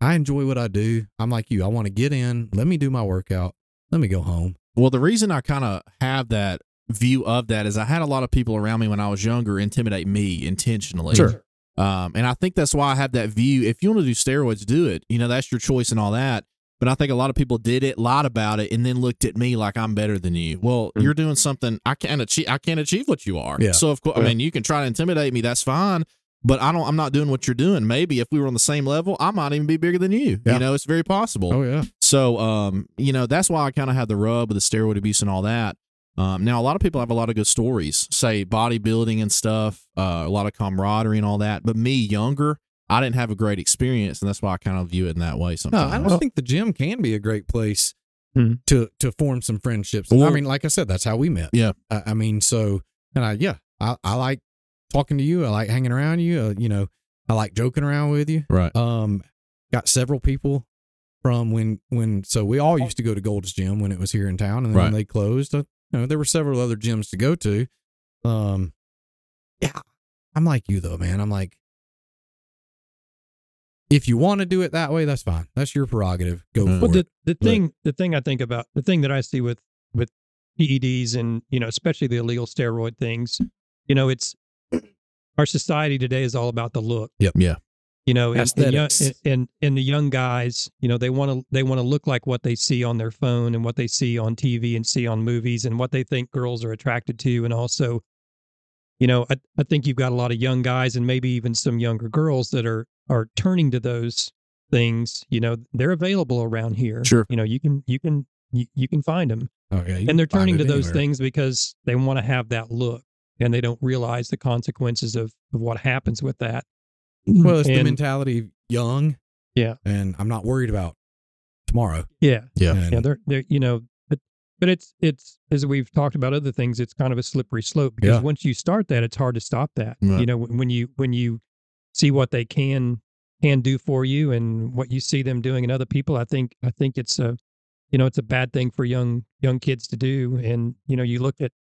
I enjoy what I do. I'm like you. I want to get in. Let me do my workout. Let me go home. Well, the reason I kind of have that view of that is I had a lot of people around me when I was younger intimidate me intentionally. Sure. Um, and I think that's why I have that view. If you want to do steroids, do it. You know, that's your choice and all that. But I think a lot of people did it, lied about it, and then looked at me like I'm better than you. Well, Mhm. you're doing something I can't achieve. I can't achieve what you are. Yeah. So of course, I mean, you can try to intimidate me. That's fine. But I don't. I'm not doing what you're doing. Maybe if we were on the same level, I might even be bigger than you. Yeah. You know, it's very possible. Oh yeah. So, um, you know, that's why I kind of had the rub with the steroid abuse and all that. Um, now, a lot of people have a lot of good stories, say bodybuilding and stuff, uh, a lot of camaraderie and all that. But me, younger, I didn't have a great experience, and that's why I kind of view it in that way Sometimes. No. I don't think the gym can be a great place Hmm. to to form some friendships. Well- I mean, like I said, that's how we met. Yeah. I, I mean, so and I yeah, I, I like talking to you. I like hanging around you. Uh, you know, I like joking around with you. right. Um, got several people from when when so we all used to go to Gold's Gym when it was here in town, and then Right. when they closed, uh, you know, there were several other gyms to go to. Um, yeah, I'm like you though, man. I'm like, if you want to do it that way, that's fine. That's your prerogative. Go Mm. for Well, it. the the thing the thing I think about the thing that I see with with PEDs and you know especially the illegal steroid things, you know, it's our society today is all about the look. Yep. Yeah. You know, and, and, young, Aesthetics. and and the young guys, you know, they want to they want to look like what they see on their phone and what they see on TV and see on movies and what they think girls are attracted to, and also you know, I, I think you've got a lot of young guys and maybe even some younger girls that are are turning to those things. You know, they're available around here. Sure. You know, you can you can you, you can find them, Okay, you and they're turning to it those anywhere. things because they want to have that look, and they don't realize the consequences of of what happens with that. Well, it's the mentality of young. Yeah. and I'm not worried about tomorrow. Yeah, Yeah. And- yeah, they're they're you know, but but it's it's as we've talked about other things, it's kind of a slippery slope because Yeah. once you start that, it's hard to stop that. Right. You know, when you when you see what they can can do for you and what you see them doing in other people, I think I think it's a you know it's a bad thing for young young kids to do. And you know, you look at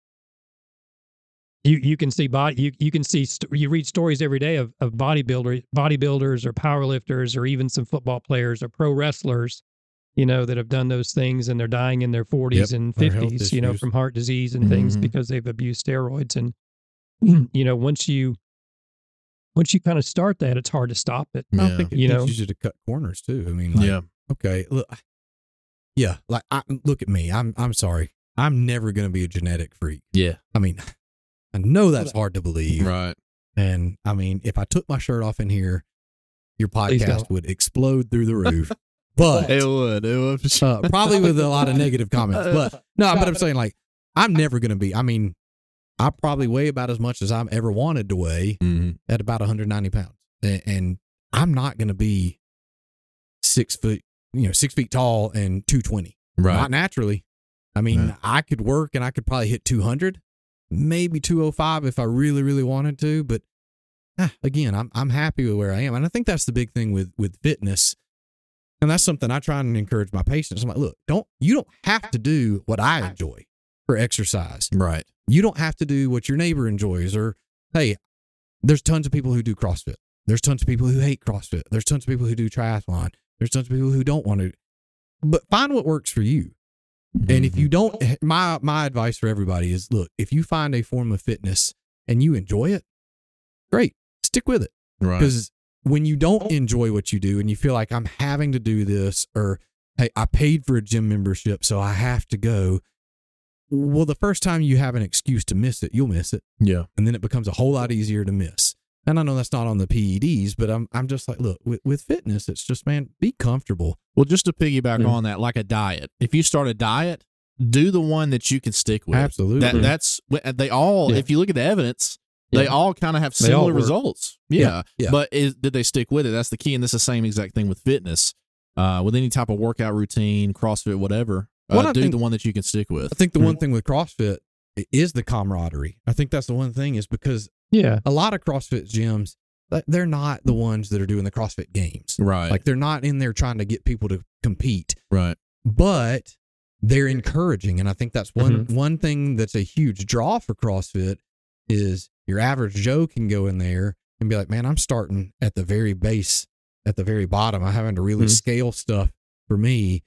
you you can see body you you can see st- you read stories every day of of bodybuilder bodybuilders or powerlifters or even some football players or pro wrestlers you know that have done those things and they're dying in their 40s Yep, and 50s you know from heart disease and things Mhm. because they've abused steroids and you know once you once you kind of start that it's hard to stop it I Yeah. think it You know? teaches you to cut corners too. I mean, like, yeah. okay, look, yeah, like I, look at me. I'm I'm sorry. I'm never going to be a genetic freak. Yeah. I mean, I know that's hard to believe. Right. And I mean, if I took my shirt off in here, your podcast would explode through the roof. But It would. It would. uh, probably with a lot of negative comments. But no, but I'm saying like I'm never going to be. I mean, I probably weigh about as much as I've ever wanted to weigh Mhm. at about 190 pounds, and, and I'm not going to be six foot, you know, six feet tall and 220. Right. Not naturally. I mean, Right. I could work and I could probably hit 200, maybe 205 if I really, really wanted to. But ah, again, I'm I'm happy with where I am, and I think that's the big thing with with fitness. And that's something I try and encourage my patients. I'm like, look, don't you don't have to do what I enjoy for exercise. Right. You don't have to do what your neighbor enjoys. Or hey, there's tons of people who do CrossFit. There's tons of people who hate CrossFit. There's tons of people who do triathlon. There's tons of people who don't want to. But find what works for you. And if mm-hmm. you don't, eh, my my advice for everybody is: look, if you find a form of fitness and you enjoy it, great, stick with it. right. Because when you don't enjoy what you do and you feel like I'm having to do this, or hey, I paid for a gym membership, so I have to go. Well, the first time you have an excuse to miss it, you'll miss it, yeah. and then it becomes a whole lot easier to miss. And I know that's not on the PEDs, but I'm I'm just like, look, with, with fitness, it's just man, be comfortable. Well, just to piggyback Yeah. on that, like a diet. If you start a diet, do the one that you can stick with. Absolutely. That that's they all. Yeah. If you look at the evidence, they all kind of have similar results. Yeah, yeah. But is, did they stick with it? That's the key, and this is the same exact thing with fitness. Uh, with any type of workout routine, CrossFit, whatever, uh, Well, do think- the one that you can stick with. I think the one thing with CrossFit is the camaraderie. I think that's the one thing is because yeah a lot of CrossFit gyms, they're not the ones that are doing the CrossFit games. Right. Like they're not in there trying to get people to compete, right. but they're encouraging. And I think that's one one thing that's a huge draw for CrossFit is your average Joe can go in there and be like, man, I'm starting at the very base, at the very bottom. I'm having to really Mhm. scale stuff for me,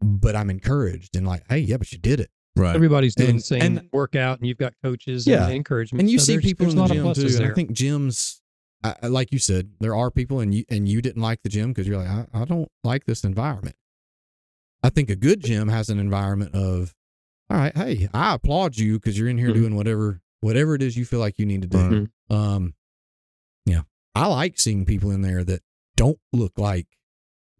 but I'm encouraged and like, hey, yeah, but you did it. Right. everybody's doing And- the same and- workout and you've got coaches Yeah. and encouragement and you So see there's- people there's in the gym too. And I think gyms, I, I- like you said, there are people, and you and you didn't like the gym because you're like, I, I don't like this environment. I think a good gym has an environment of, all right, hey, I applaud you because you're in here Mhm. doing whatever whatever it is you feel like you need to do. Right. Um, yeah, I like seeing people in there that don't look like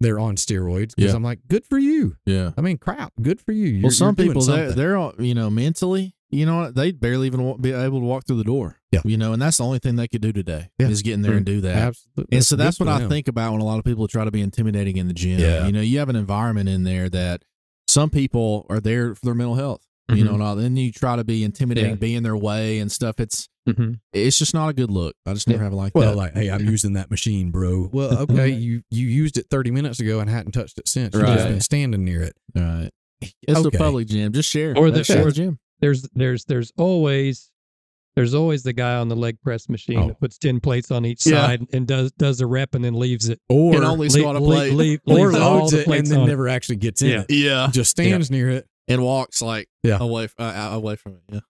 they're on steroids because Yeah. I'm like, good for you. Yeah. I mean, crap, good for you. You're, well, some people they're, something. they're all you know mentally, you know, what, they barely even wa- be able to walk through the door. Yeah. You know, and that's the only thing they could do today Yeah. is get in there and do that. absolutely. And so that's good what I them. think about when a lot of people try to be intimidating in the gym. Yeah. You know, you have an environment in there that some people are there for their mental health. You know, Mhm. and all, then you try to be intimidating, Yeah. be in their way and stuff. It's Mhm. it's just not a good look. I just never Yeah. have it like Well, that. like, hey, I'm using that machine, bro. Well, okay, you you used it 30 minutes ago and hadn't touched it since. Right. You've just Right. been standing near it. all right. It's Okay. a public gym. Just share. Or the- Let's share gym. there's there's there's always there's always the guy on the leg press machine Oh. that puts 10 plates on each Yeah. side and does does a rep and then leaves it Or And only Le- squat a le- plate. leave- or leaves all loads the it and then on. never actually gets in Yeah. it. Yeah. Just stands near it. And walks like Yeah. away uh, uh, away from it. Yeah.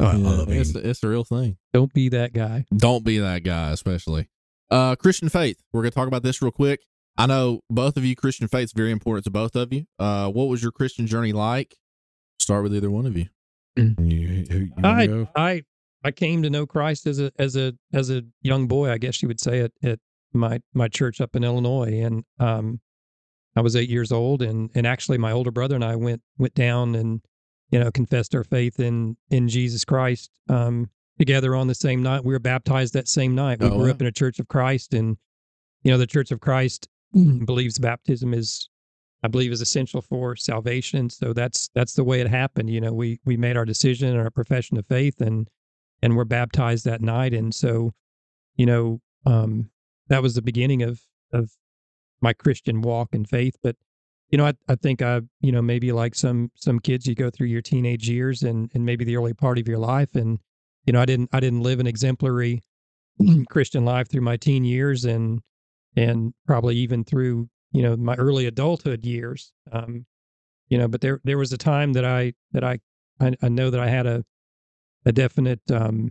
Oh, I Yeah. love it. It's, it's a real thing. don't be that guy Don't be that guy, especially. Uh, Christian faith. We're going to talk about this real quick. I know both of you, Christian faith is very important to both of you. Uh, what was your Christian journey like? Start with either one of you. You, who- you wanna I go? I I came to know Christ as a as a as a young boy, I guess you would say it at my my church up in Illinois, and um, I was eight years old, and and actually my older brother and I went went down and you know confessed our faith in in Jesus Christ um, together on the same night. We were baptized that same night. We Oh, grew wow. up in a Church of Christ, and you know the Church of Christ believes baptism is I believe is essential for salvation. So that's that's the way it happened. You know, we we made our decision and our profession of faith and and we're baptized that night. And so, you know, um, that was the beginning of of my Christian walk and faith. But you know, I, I think I, you know, maybe like some some kids, you go through your teenage years and and maybe the early part of your life, and you know, I didn't I didn't live an exemplary Christian life through my teen years, and and probably even through you know my early adulthood years. Um, you know, but there there was a time that I that I I, I know that I had a a definite um,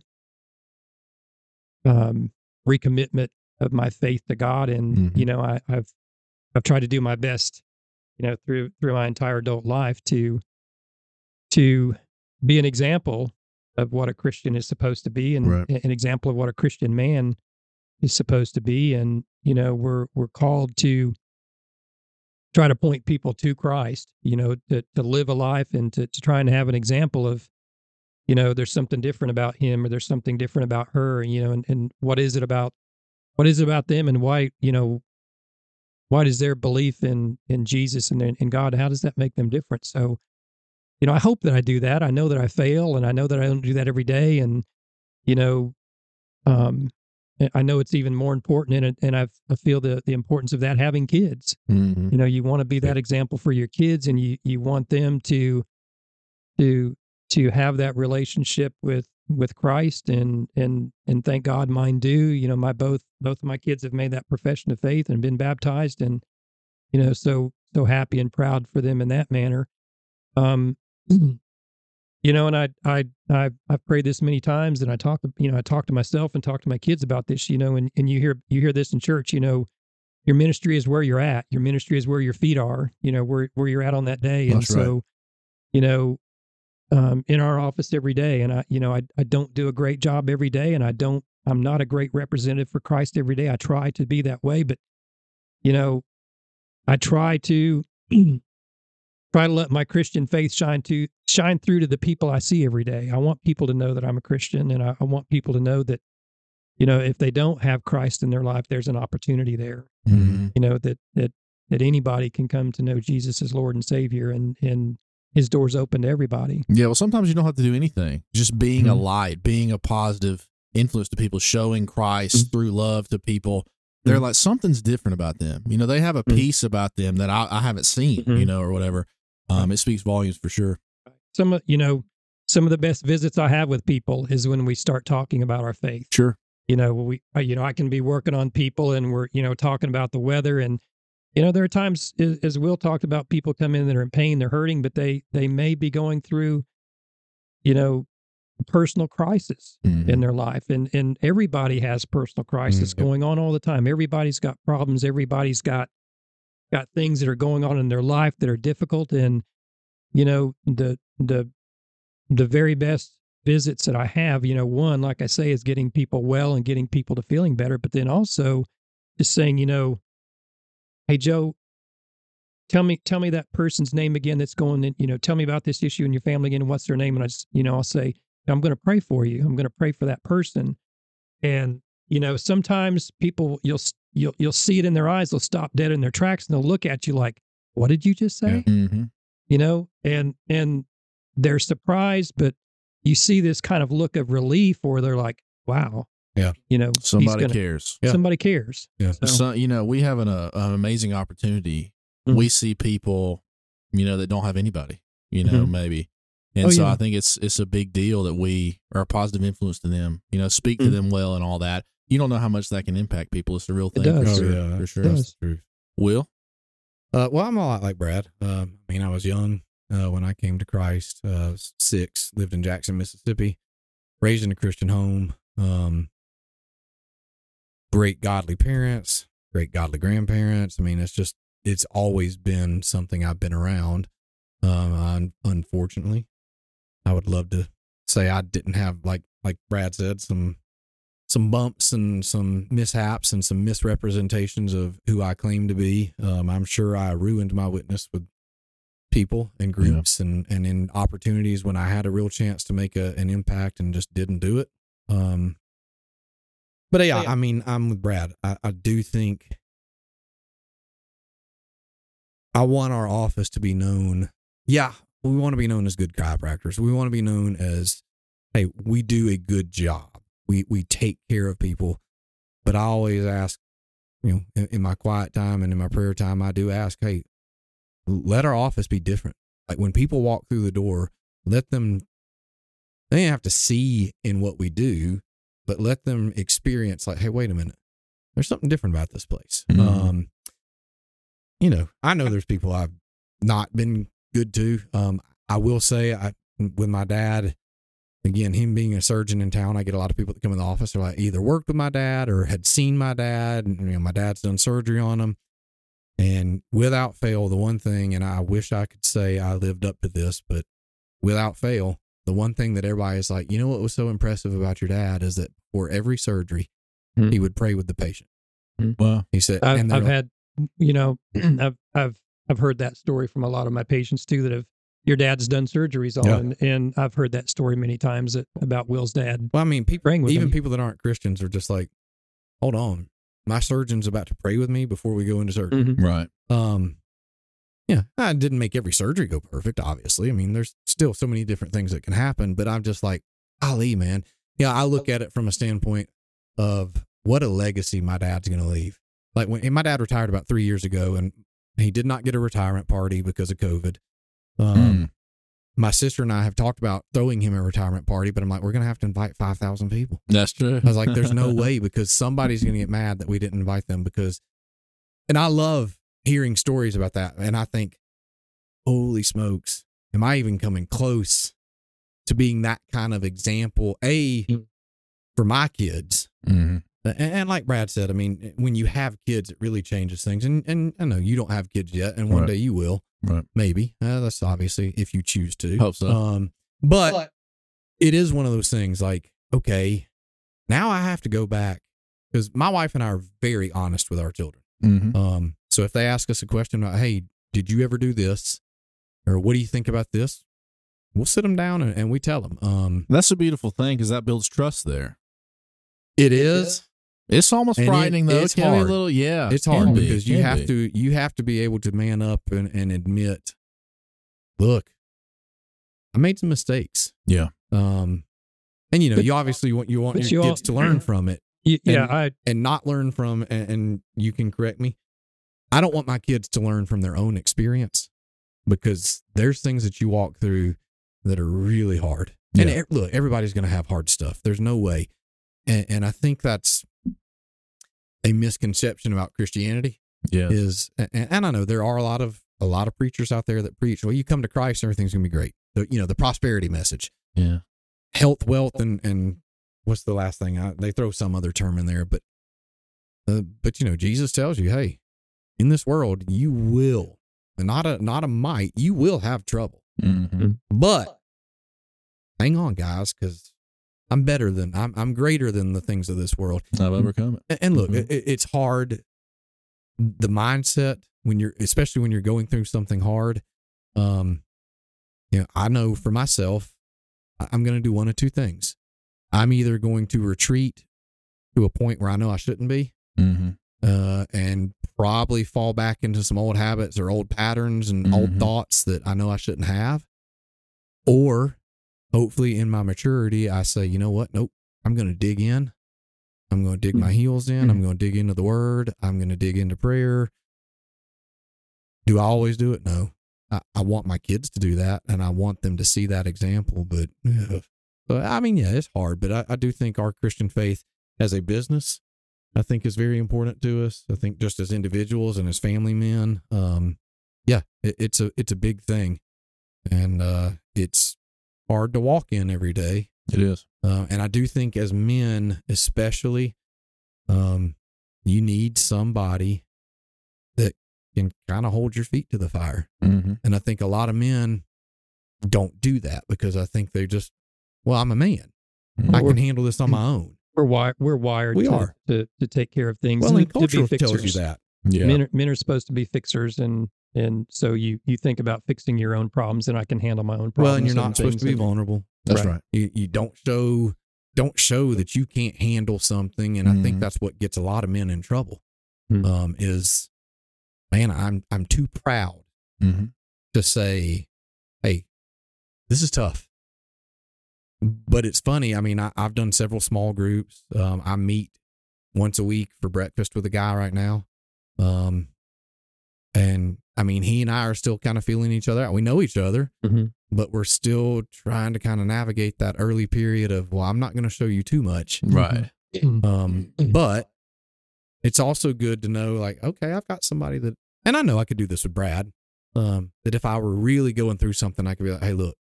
um, recommitment of my faith to God, and Mhm. you know I, I've I've tried to do my best, you know, through through my entire adult life to to be an example of what a Christian is supposed to be, and Right. an example of what a Christian man is supposed to be, and you know we're we're called to try to point people to Christ, you know, to to live a life and to to try and have an example of you know there's something different about him or there's something different about her you know and, and what is it about what is it about them and why you know why does their belief in in jesus and in, god? How does that make them different? So you know i hope that i do that. I know that i fail and i know that i don't do that every day and you know um i know it's even more important and, it- and I've, i feel the the importance of that having kids. Mhm. you know you want to be that example for your kids and you you want them to to to have that relationship with with Christ and and and thank God mine do you know my both both of my kids have made that profession of faith and been baptized and you know so so happy and proud for them in that manner um you know and I I I've, I've prayed this many times and I talk to you know I talk to myself and talk to my kids about this you know and and you hear you hear this in church you know your ministry is where you're at. Your ministry is where your feet are, you know, where where you're at on that day. And That's right. so, you know, um, in our office every day, and I, you know, I I don't do a great job every day, and I don't, I'm not a great representative for Christ every day. I try to be that way, but you know, I try to try to let my Christian faith shine to shine through to the people I see every day. I want people to know that I'm a Christian, and I, I want people to know that, you know, if they don't have Christ in their life, there's an opportunity there Mhm. you know that that that anybody can come to know Jesus as Lord and Savior, and and His doors open to everybody. Yeah, well, sometimes you don't have to do anything. Just being a Mhm. light, being a positive influence to people, showing Christ Mm-hmm. through love to people. They're like something's different about them. You know, they have a Mhm. peace about them that I, I haven't seen. Mhm. You know, or whatever. Um, it speaks volumes for sure. Some of you know some of the best visits I have with people is when we start talking about our faith. Sure. You know, we you know I can be working on people, and we're you know talking about the weather, and you know there are times as, Will talked about people come in that are in pain, they're hurting, but they they may be going through, you know, personal crisis. Mhm. in their life and and everybody has personal crisis Mm, yep. going on all the time everybody's got problems everybody's got got things that are going on in their life that are difficult and you know the the the very best visits that I have you know one like I say is getting people well and getting people to feeling better but then also just saying you know hey Joe tell me tell me that person's name again that's going in you know tell me about this issue in your family again and what's their name and I just you know I'll say I'm going to pray for you. I'm going to pray for that person. And you know, sometimes people you'll you'll you'll see it in their eyes. They'll stop dead in their tracks and they'll look at you like, "What did you just say?" Mhm. You know, and and they're surprised, but you see this kind of look of relief, or they're like, "Wow, Yeah. you know, Somebody gonna- cares. Yeah. somebody cares." Yeah. So, So, you know, we have an, uh, an amazing opportunity. Mhm. We see people, you know, that don't have anybody, you know, Mhm. maybe. And Oh, so yeah. I think it's it's a big deal that we are a positive influence to them, you know, speak to Mhm. them well and all that. You don't know how much that can impact people. It's a real It thing for does. sure. Oh, yeah, for sure. That's does. the truth. Will? Uh, well, I'm a lot like Brad. Um, I mean, I was young uh, when I came to Christ. Uh, six, lived in Jackson, Mississippi, raised in a Christian home. Um, great godly parents, great godly grandparents. I mean, it's just it's always been something I've been around. Um, un- unfortunately, I would love to say I didn't have like like Brad said, some some bumps and some mishaps and some misrepresentations of who I claim to be. Um, I'm sure I ruined my witness with people and groups and and in opportunities when I had a real chance to make a, an impact and just didn't do it. Um, but yeah, I mean, I'm with Brad. I, I do think I want our office to be known. Yeah, we want to be known as good chiropractors. We want to be known as, hey, we do a good job. We we take care of people. But I always ask, you know, in, in my quiet time and in my prayer time, I do ask, hey, let our office be different. Like when people walk through the door, let them they don't have to see in what we do, but let them experience like, hey, wait a minute. There's something different about this place. Mhm. Um, you know, I know there's people I've not been good to. Um, I will say I with my dad, again, him being a surgeon in town, I get a lot of people that come in the office who like either worked with my dad or had seen my dad, and you know, my dad's done surgery on him. And without fail, the one thing, and I wish I could say I lived up to this, but without fail, the one thing that everybody is like, you know what was so impressive about your dad is that for every surgery, Hmm. he would pray with the patient. Wow. He said, I've, and they're I've like, had, you know, I've I've I've heard that story from a lot of my patients too that have your dad's done surgeries on, Yeah. and, and I've heard that story many times that, about Will's dad. well, I mean, people, praying with even him. people that aren't Christians are just like, hold on, my surgeon's about to pray with me before we go into surgery. Mhm. Right. Um, yeah, I didn't make every surgery go perfect. Obviously, I mean, there's still so many different things that can happen. But I'm just like, Ali, man. Yeah, I look at it from a standpoint of what a legacy my dad's going to leave. Like when my dad retired about three years ago, and he did not get a retirement party because of COVID. Um, Mm. My sister and I have talked about throwing him a retirement party, but I'm like, we're going to have to invite five thousand people. That's true. I was like, there's no way because somebody's going to get mad that we didn't invite them because, and I love hearing stories about that. And I think, holy smokes, am I even coming close to being that kind of example? A, Mm. for my kids. hmm And, and like Brad said, I mean, when you have kids, it really changes things. And, and I know you don't have kids yet, and one Right. day you will, Right. maybe. Uh, that's obviously if you choose to. Hope so. Um, but it is one of those things like, okay, now I have to go back because my wife and I are very honest with our children. hmm Um, so if they ask us a question about, hey, did you ever do this? Or what do you think about this? We'll sit them down and, and we tell them. Um, That's a beautiful thing because that builds trust there. it is. It's almost And it- frightening though. it's it can a hard. little, yeah. It's can hard be, because you have be. to you have to be able to man up and, and admit, look, I made some mistakes. Yeah. Um, and you know, But- you obviously want you want your you kids all- to learn from it. Y- Yeah, And- I and not learn from and, and you can correct me i don't want my kids to learn from their own experience because there's things that you walk through that are really hard and Yeah. e- look everybody's going to have hard stuff there's no way and, and i think that's a misconception about christianity Yeah. is and, and i know there are a lot of a lot of preachers out there that preach well you come to christ everything's going to be great the, you know the prosperity message Yeah. health, wealth, and and what's the last thing? I, they throw some other term in there, but uh, but you know, Jesus tells you, hey, in this world, you will not a not a might, you will have trouble, hmm but hang on, guys, because I'm better than I'm I'm greater than the things of this world. I've overcome it. And, look, Mhm. it, it's hard. The mindset when you're, especially when you're going through something hard, um, you know, I know for myself, I'm going to do one of two things. I'm either going to retreat to a point where I know I shouldn't be, hmm uh, and probably fall back into some old habits or old patterns and old Mhm. thoughts that I know I shouldn't have. Or hopefully in my maturity, I say, you know what? Nope. I'm going to dig in. I'm going to dig my heels in. I'm going to dig into the word. I'm going to dig into prayer. Do I always do it? No. I, I want my kids to do that and I want them to see that example. But, but I mean, yeah, it's hard. But I, I do think our Christian faith as a business, I think is very important to us. I think just as individuals and as family men, um, yeah, it, it's a it's a big thing, and uh, it's hard to walk in every day. It is. Uh, and I do think as men, especially, um, you need somebody that can kind of hold your feet to the fire. hmm And I think a lot of men don't do that because I think they just, well, I'm a man. I We're- can handle this on my own. We're wired. We're wired. We to, are. to to take care of things. Well, and and to be culture tells you that. Yeah. Men, are, men are supposed to be fixers, and and so you you think about fixing your own problems, and I can handle my own problems. Well, and you're not supposed to be and- vulnerable. That's Right. right. You you don't show don't show that you can't handle something, and I Mhm. think that's what gets a lot of men in trouble. Hmm. Um, is man, I'm I'm too proud Mm-hmm. to say, hey, this is tough. But it's funny. I mean, I, I've done several small groups. Um, I meet once a week for breakfast with a guy right now. Um, and I mean, he and I are still kind of feeling each other out. We know each other, Mhm. but we're still trying to kind of navigate that early period of, well, I'm not going to show you too much. Right. Um, but it's also good to know, like, okay, I've got somebody that, and I know I could do this with Brad. Um, that if I were really going through something, I could be like, hey, look,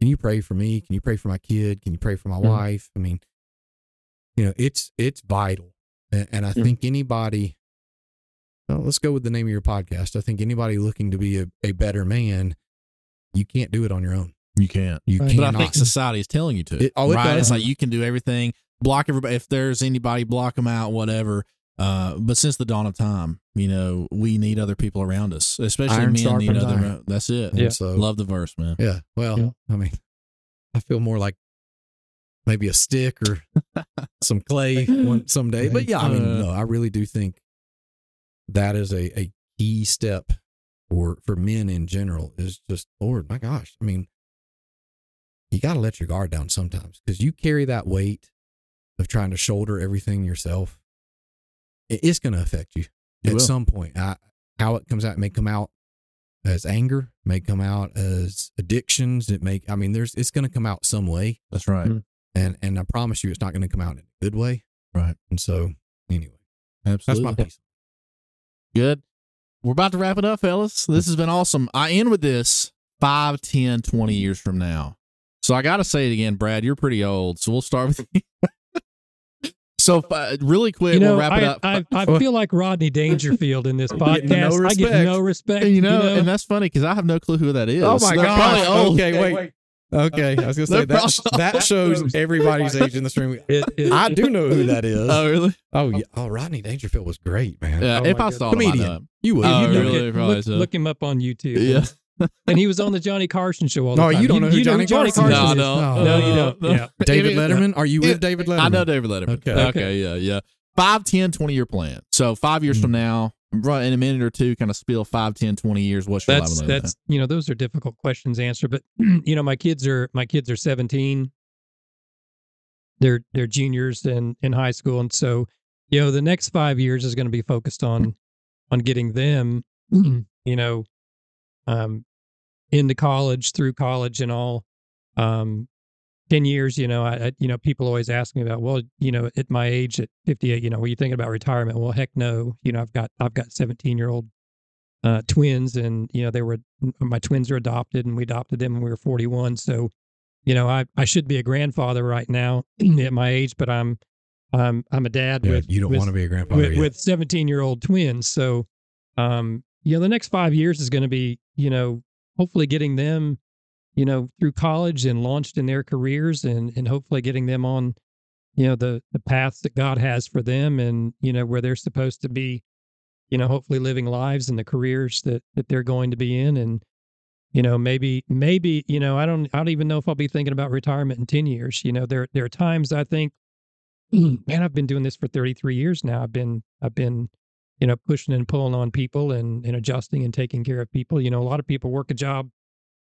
can you pray for me? Can you pray for my kid? Can you pray for my Mhm. wife? I mean, you know, it's it's vital, and, and I Mhm. think anybody. Well, let's go with the name of your podcast. I think anybody looking to be a, a better man, you can't do it on your own. You can't. You Right. cannot. But I think society is telling you to. It- oh, it right? does. It's like you can do everything. Block everybody. If there's anybody, block them out. Whatever. Uh, but since the dawn of time, you know, we need other people around us, especially Iron men need other. iron. That's it. Yeah. So Love the verse, man. Yeah. Well, Yeah. I mean, I feel more like maybe a stick or some clay one someday. But yeah, I mean, Uh, no, I really do think that is a, a key step for for men in general is just Lord, my gosh. I mean, you got to let your guard down sometimes because you carry that weight of trying to shoulder everything yourself. It is going to affect you It at will. some point. I, how it comes out may come out as anger, may come out as addictions. It may, I mean, there's, it's going to come out some way, That's right. Mm. and and I promise you, it's not going to come out in a good way. Right. And so, anyway, that's my piece. Good. We're about to wrap it up, fellas. This has been awesome. I end with this 5, 10, 20 years from now. So I got to say it again, Brad, you're pretty old. So we'll start with you. So uh, really quick, You know, we'll wrap it I, up. I, uh, I uh, feel like Rodney Dangerfield in this Getting no podcast. I get no respect. you know, and that's funny because I have no clue who that is. Oh my They're gosh. probably. Okay, wait. Okay, I was going to say that that shows everybody's age in the stream. It- it- I do know who that is. Oh, really? Oh yeah. Oh, Rodney Dangerfield was great, man. Yeah, Oh if I saw him, uh, Comedian. him. You would. Oh, you know. really? look, look, so. look him up on YouTube. Yeah. And he was on the Johnny Carson show all the No, time. you don't know who Johnny Carson is. is. No, no. No, you don't. No. Yeah. David Letterman. Are you Yeah, with David Letterman? I know David Letterman. Okay. Okay. Okay. yeah, yeah. Five, 10, 20 year plan. So five years Mm. from now, right in a minute or two, kind of spill five, 10, 20 years. What's your That's life that's you know those are difficult questions to answer. But you know my kids are my kids are 17. They're they're juniors in in high school, and so you know the next five years is going to be focused on on getting them you know um into college through college and all um 10 years you know I, you know people always ask me about well you know at my age at 58 you know were you thinking about retirement well heck no you know i've got i've got 17 year old uh twins and you know they were my twins are adopted and we adopted them when we were 41 so you know i i should be a grandfather right now at my age but i'm i'm i'm a dad Yeah, with you don't with- want to be a grandfather with, with 17 year old twins. So, um, you know, the next five years is going to be, you know, hopefully getting them, you know, through college and launched in their careers and, and hopefully getting them on, you know, the, the paths that God has for them and, you know, where they're supposed to be, you know, hopefully living lives and the careers that, that they're going to be in. And, you know, maybe, maybe, you know, I don't, I don't even know if I'll be thinking about retirement in 10 years. You know, there, there are times I think, man, I've been doing this for 33 years now. I've been, I've been, you know, pushing and pulling on people and, and adjusting and taking care of people. You know, a lot of people work a job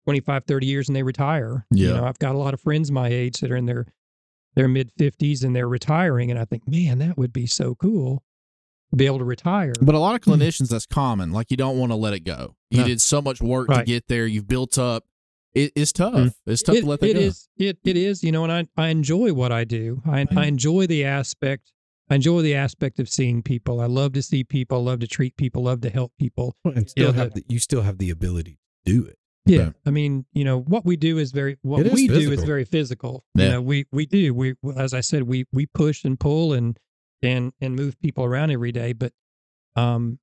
25, 30 years and they retire. Yeah. You know, I've got a lot of friends my age that are in their, their mid 50s and they're retiring. And I think, man, that would be so cool to be able to retire. But a lot of clinicians, that's common. Like you don't want to let it go. You No. did so much work to get there. You've built up. It, it's tough. Mm. It's tough it, to let that it go. is- it it is you know and i i enjoy what i do i i enjoy the aspect i enjoy the aspect of seeing people i love to see people love to treat people love to help people and still Yeah, have the, you still have the ability to do it. yeah Okay. i mean you know what we do is very what is we do is very physical Yeah. you know we we do we as i said we we push and pull and and and move people around every day but um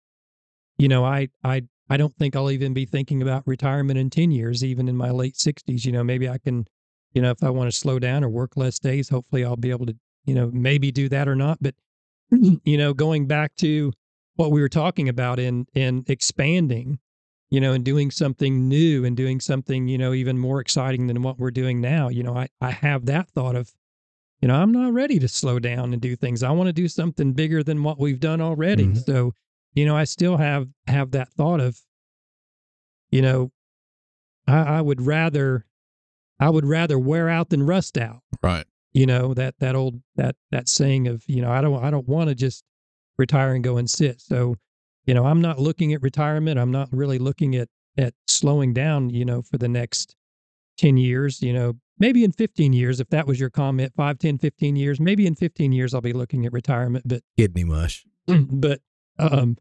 you know i i i don't think i'll even be thinking about retirement in 10 years even in my late 60s you know maybe i can you know, if I want to slow down or work less days, hopefully I'll be able to, you know, maybe do that or not. But, you know, going back to what we were talking about in in expanding, you know, and doing something new and doing something, you know, even more exciting than what we're doing now. You know, I, I have that thought of, you know, I'm not ready to slow down and do things. I want to do something bigger than what we've done already. Mhm. So, you know, I still have have that thought of, you know, I, I would rather I would rather wear out than rust out. Right. You know, that that old that that saying of, you know, I don't I don't want to just retire and go and sit. So, you know, I'm not looking at retirement. I'm not really looking at at slowing down, you know, for the next 10 years, you know, maybe in 15 years, if that was your comment, 5, 10, 15 years, maybe in 15 years I'll be looking at retirement. But Kidney mush. but um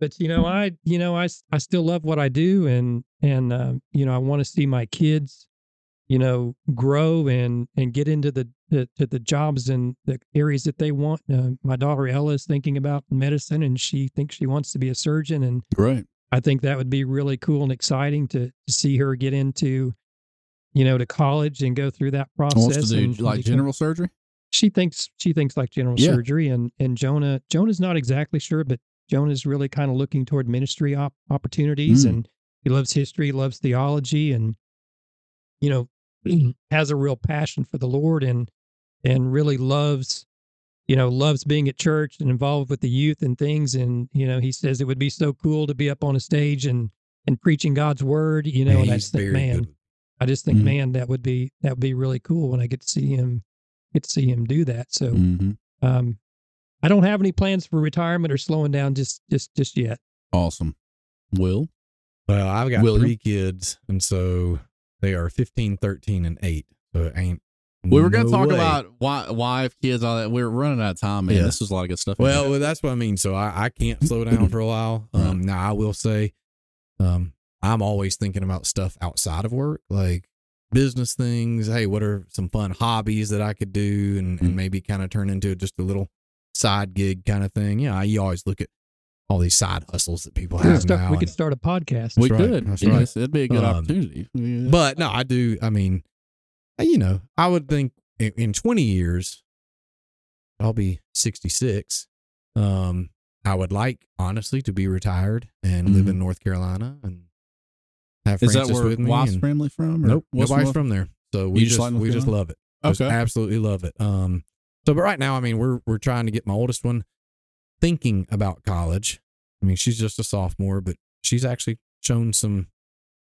but you know i you know i i still love what i do and and uh, you know i want to see my kids you know grow and and get into the, the the jobs and the areas that they want uh, my daughter ella is thinking about medicine and she thinks she wants to be a surgeon and right i think that would be really cool and exciting to to see her get into you know to college and go through that process Wants to do and like become- general surgery. she thinks she thinks like general Yeah. surgery and and jonah jonah's not exactly sure but jonah's really kind of looking toward ministry op- opportunities Mm. and he loves history loves theology and you know has a real passion for the lord and and really loves you know loves being at church and involved with the youth and things and you know he says it would be so cool to be up on a stage and and preaching god's word you know Yeah, and i just think man good. I just think, Mhm. man, that would be that would be really cool when I get to see him get to see him do that. So hmm um I don't have any plans for retirement or slowing down just just just yet. Awesome. Will. Well, I've got William? three kids, and so they are 15, 13, and 8. So it ain't. We were going to no talk way. about why, wife, kids, all that. We're running out of time, man. Yeah. This was a lot of good stuff. Well, well, that's what I mean. So I, I can't slow down for a while. Um, Now I will say, um, I'm always thinking about stuff outside of work, like business things. Hey, what are some fun hobbies that I could do, and, Mhm. and maybe kind of turn into just a little side gig kind of thing. Yeah, you always look at all these side hustles that people We could have start, now. we could start a podcast. we right. could. That's yes, it'd be a good Um, opportunity. Yeah. But no, I do. I mean, you know, I would think in, in 20 years, I'll be 66. Um, I would like, honestly, to be retired and live Mhm. in North Carolina and have is that Francis where with me. wife's and- family from? or nope, what's nobody's North- from there. So we You just, just we just love it. Just Okay. absolutely love it. Um, so but right now, I mean, we're we're trying to get my oldest one thinking about college. I mean, she's just a sophomore, but she's actually shown some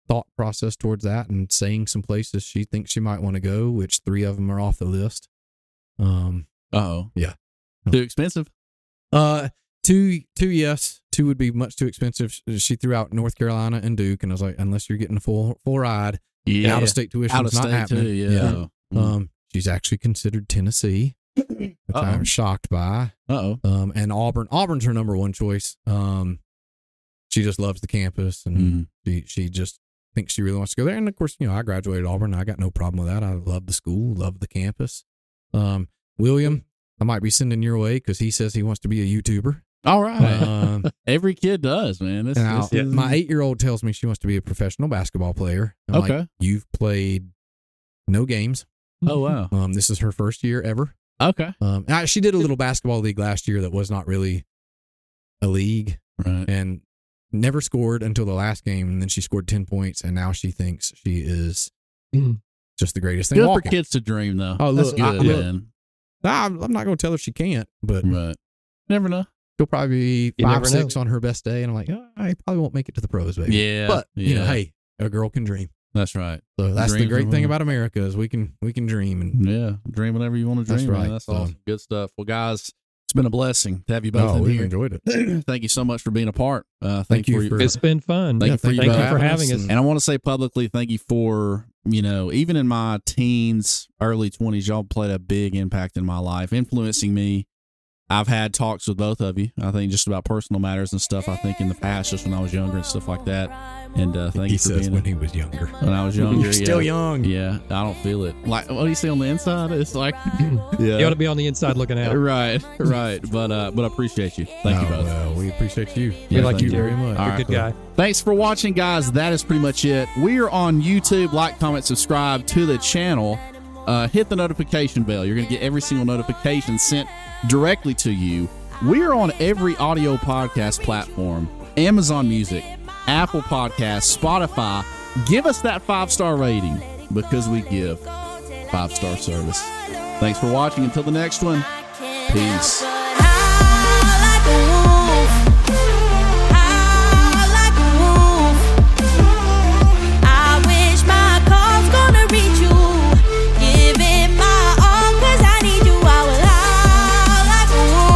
thought process towards that and saying some places she thinks she might want to go, which three of them are off the list. Um, Oh, Yeah. Too expensive. uh, two, two, yes, two would be much too expensive. She threw out North Carolina and Duke, and I was like, unless you're getting a full full ride, Yeah. out of state tuition, Out of not state happening. too. Yeah. Uh Um, she's actually considered Tennessee, which Uh-oh. I'm shocked by. oh. Um, and Auburn. Auburn's her number one choice. Um, she just loves the campus, and Mhm. she she just thinks she really wants to go there. And of course, you know, I graduated Auburn. I got no problem with that. I love the school, love the campus. Um, William, I might be sending your way because he says he wants to be a YouTuber. All right. Um, Every kid does, man. This, now, this is- my eight year old tells me she wants to be a professional basketball player. I'm like, Okay. You've played no games. Oh wow. Um, this is her first year ever. Okay. Um, she did a little basketball league last year that was not really a league Right. and never scored until the last game. And then she scored 10 points. And now she thinks she is Mhm. just the greatest thing Good for kids to dream, though. Oh, That's look, I- good, look. Nah, I'm, I'm not going to tell her she can't, but Right. Never know. she'll probably be five, never six know. on her best day. And I'm like, oh, I probably won't make it to the pros, baby. Yeah. But, you know, hey, a girl can dream. That's right. So that's the great thing about America is we can we can dream and Yeah. Dream whatever you want to That's dream. man. right. That's So- awesome. Good stuff. Well, guys, it's been a blessing to have you both oh, in we've here. enjoyed it. thank you so much for being a part. Uh, thank, Thank you for, for- It's been fun. Thank Yeah, you for, thank you both. for having us. and- And I want to say publicly, thank you for, you know, even in my teens, early 20s, y'all played a big impact in my life, influencing me. I've had talks with both of you, I think, just about personal matters and stuff, I think, in the past, just when I was younger and stuff like that. And uh, thank he you for says being when he was younger. when I was younger. You're still yeah. young. Yeah, I don't feel it. Like, what do you say on the inside? It's like, yeah. You ought to be on the inside looking out. Right, right. But uh, but I appreciate you. Thank you Oh, both. Well, we appreciate you. Yeah, we like you, you. Very much. You're a right, good guy. Thanks for watching, guys. That is pretty much it. We are on YouTube. Like, comment, subscribe to the channel. uh, hit the notification bell. You're going to get every single notification sent directly to you. We're on every audio podcast platform Amazon Music, Apple Podcasts, Spotify. Give us that five star rating because we give five star service. Thanks for watching. Until the next one, peace.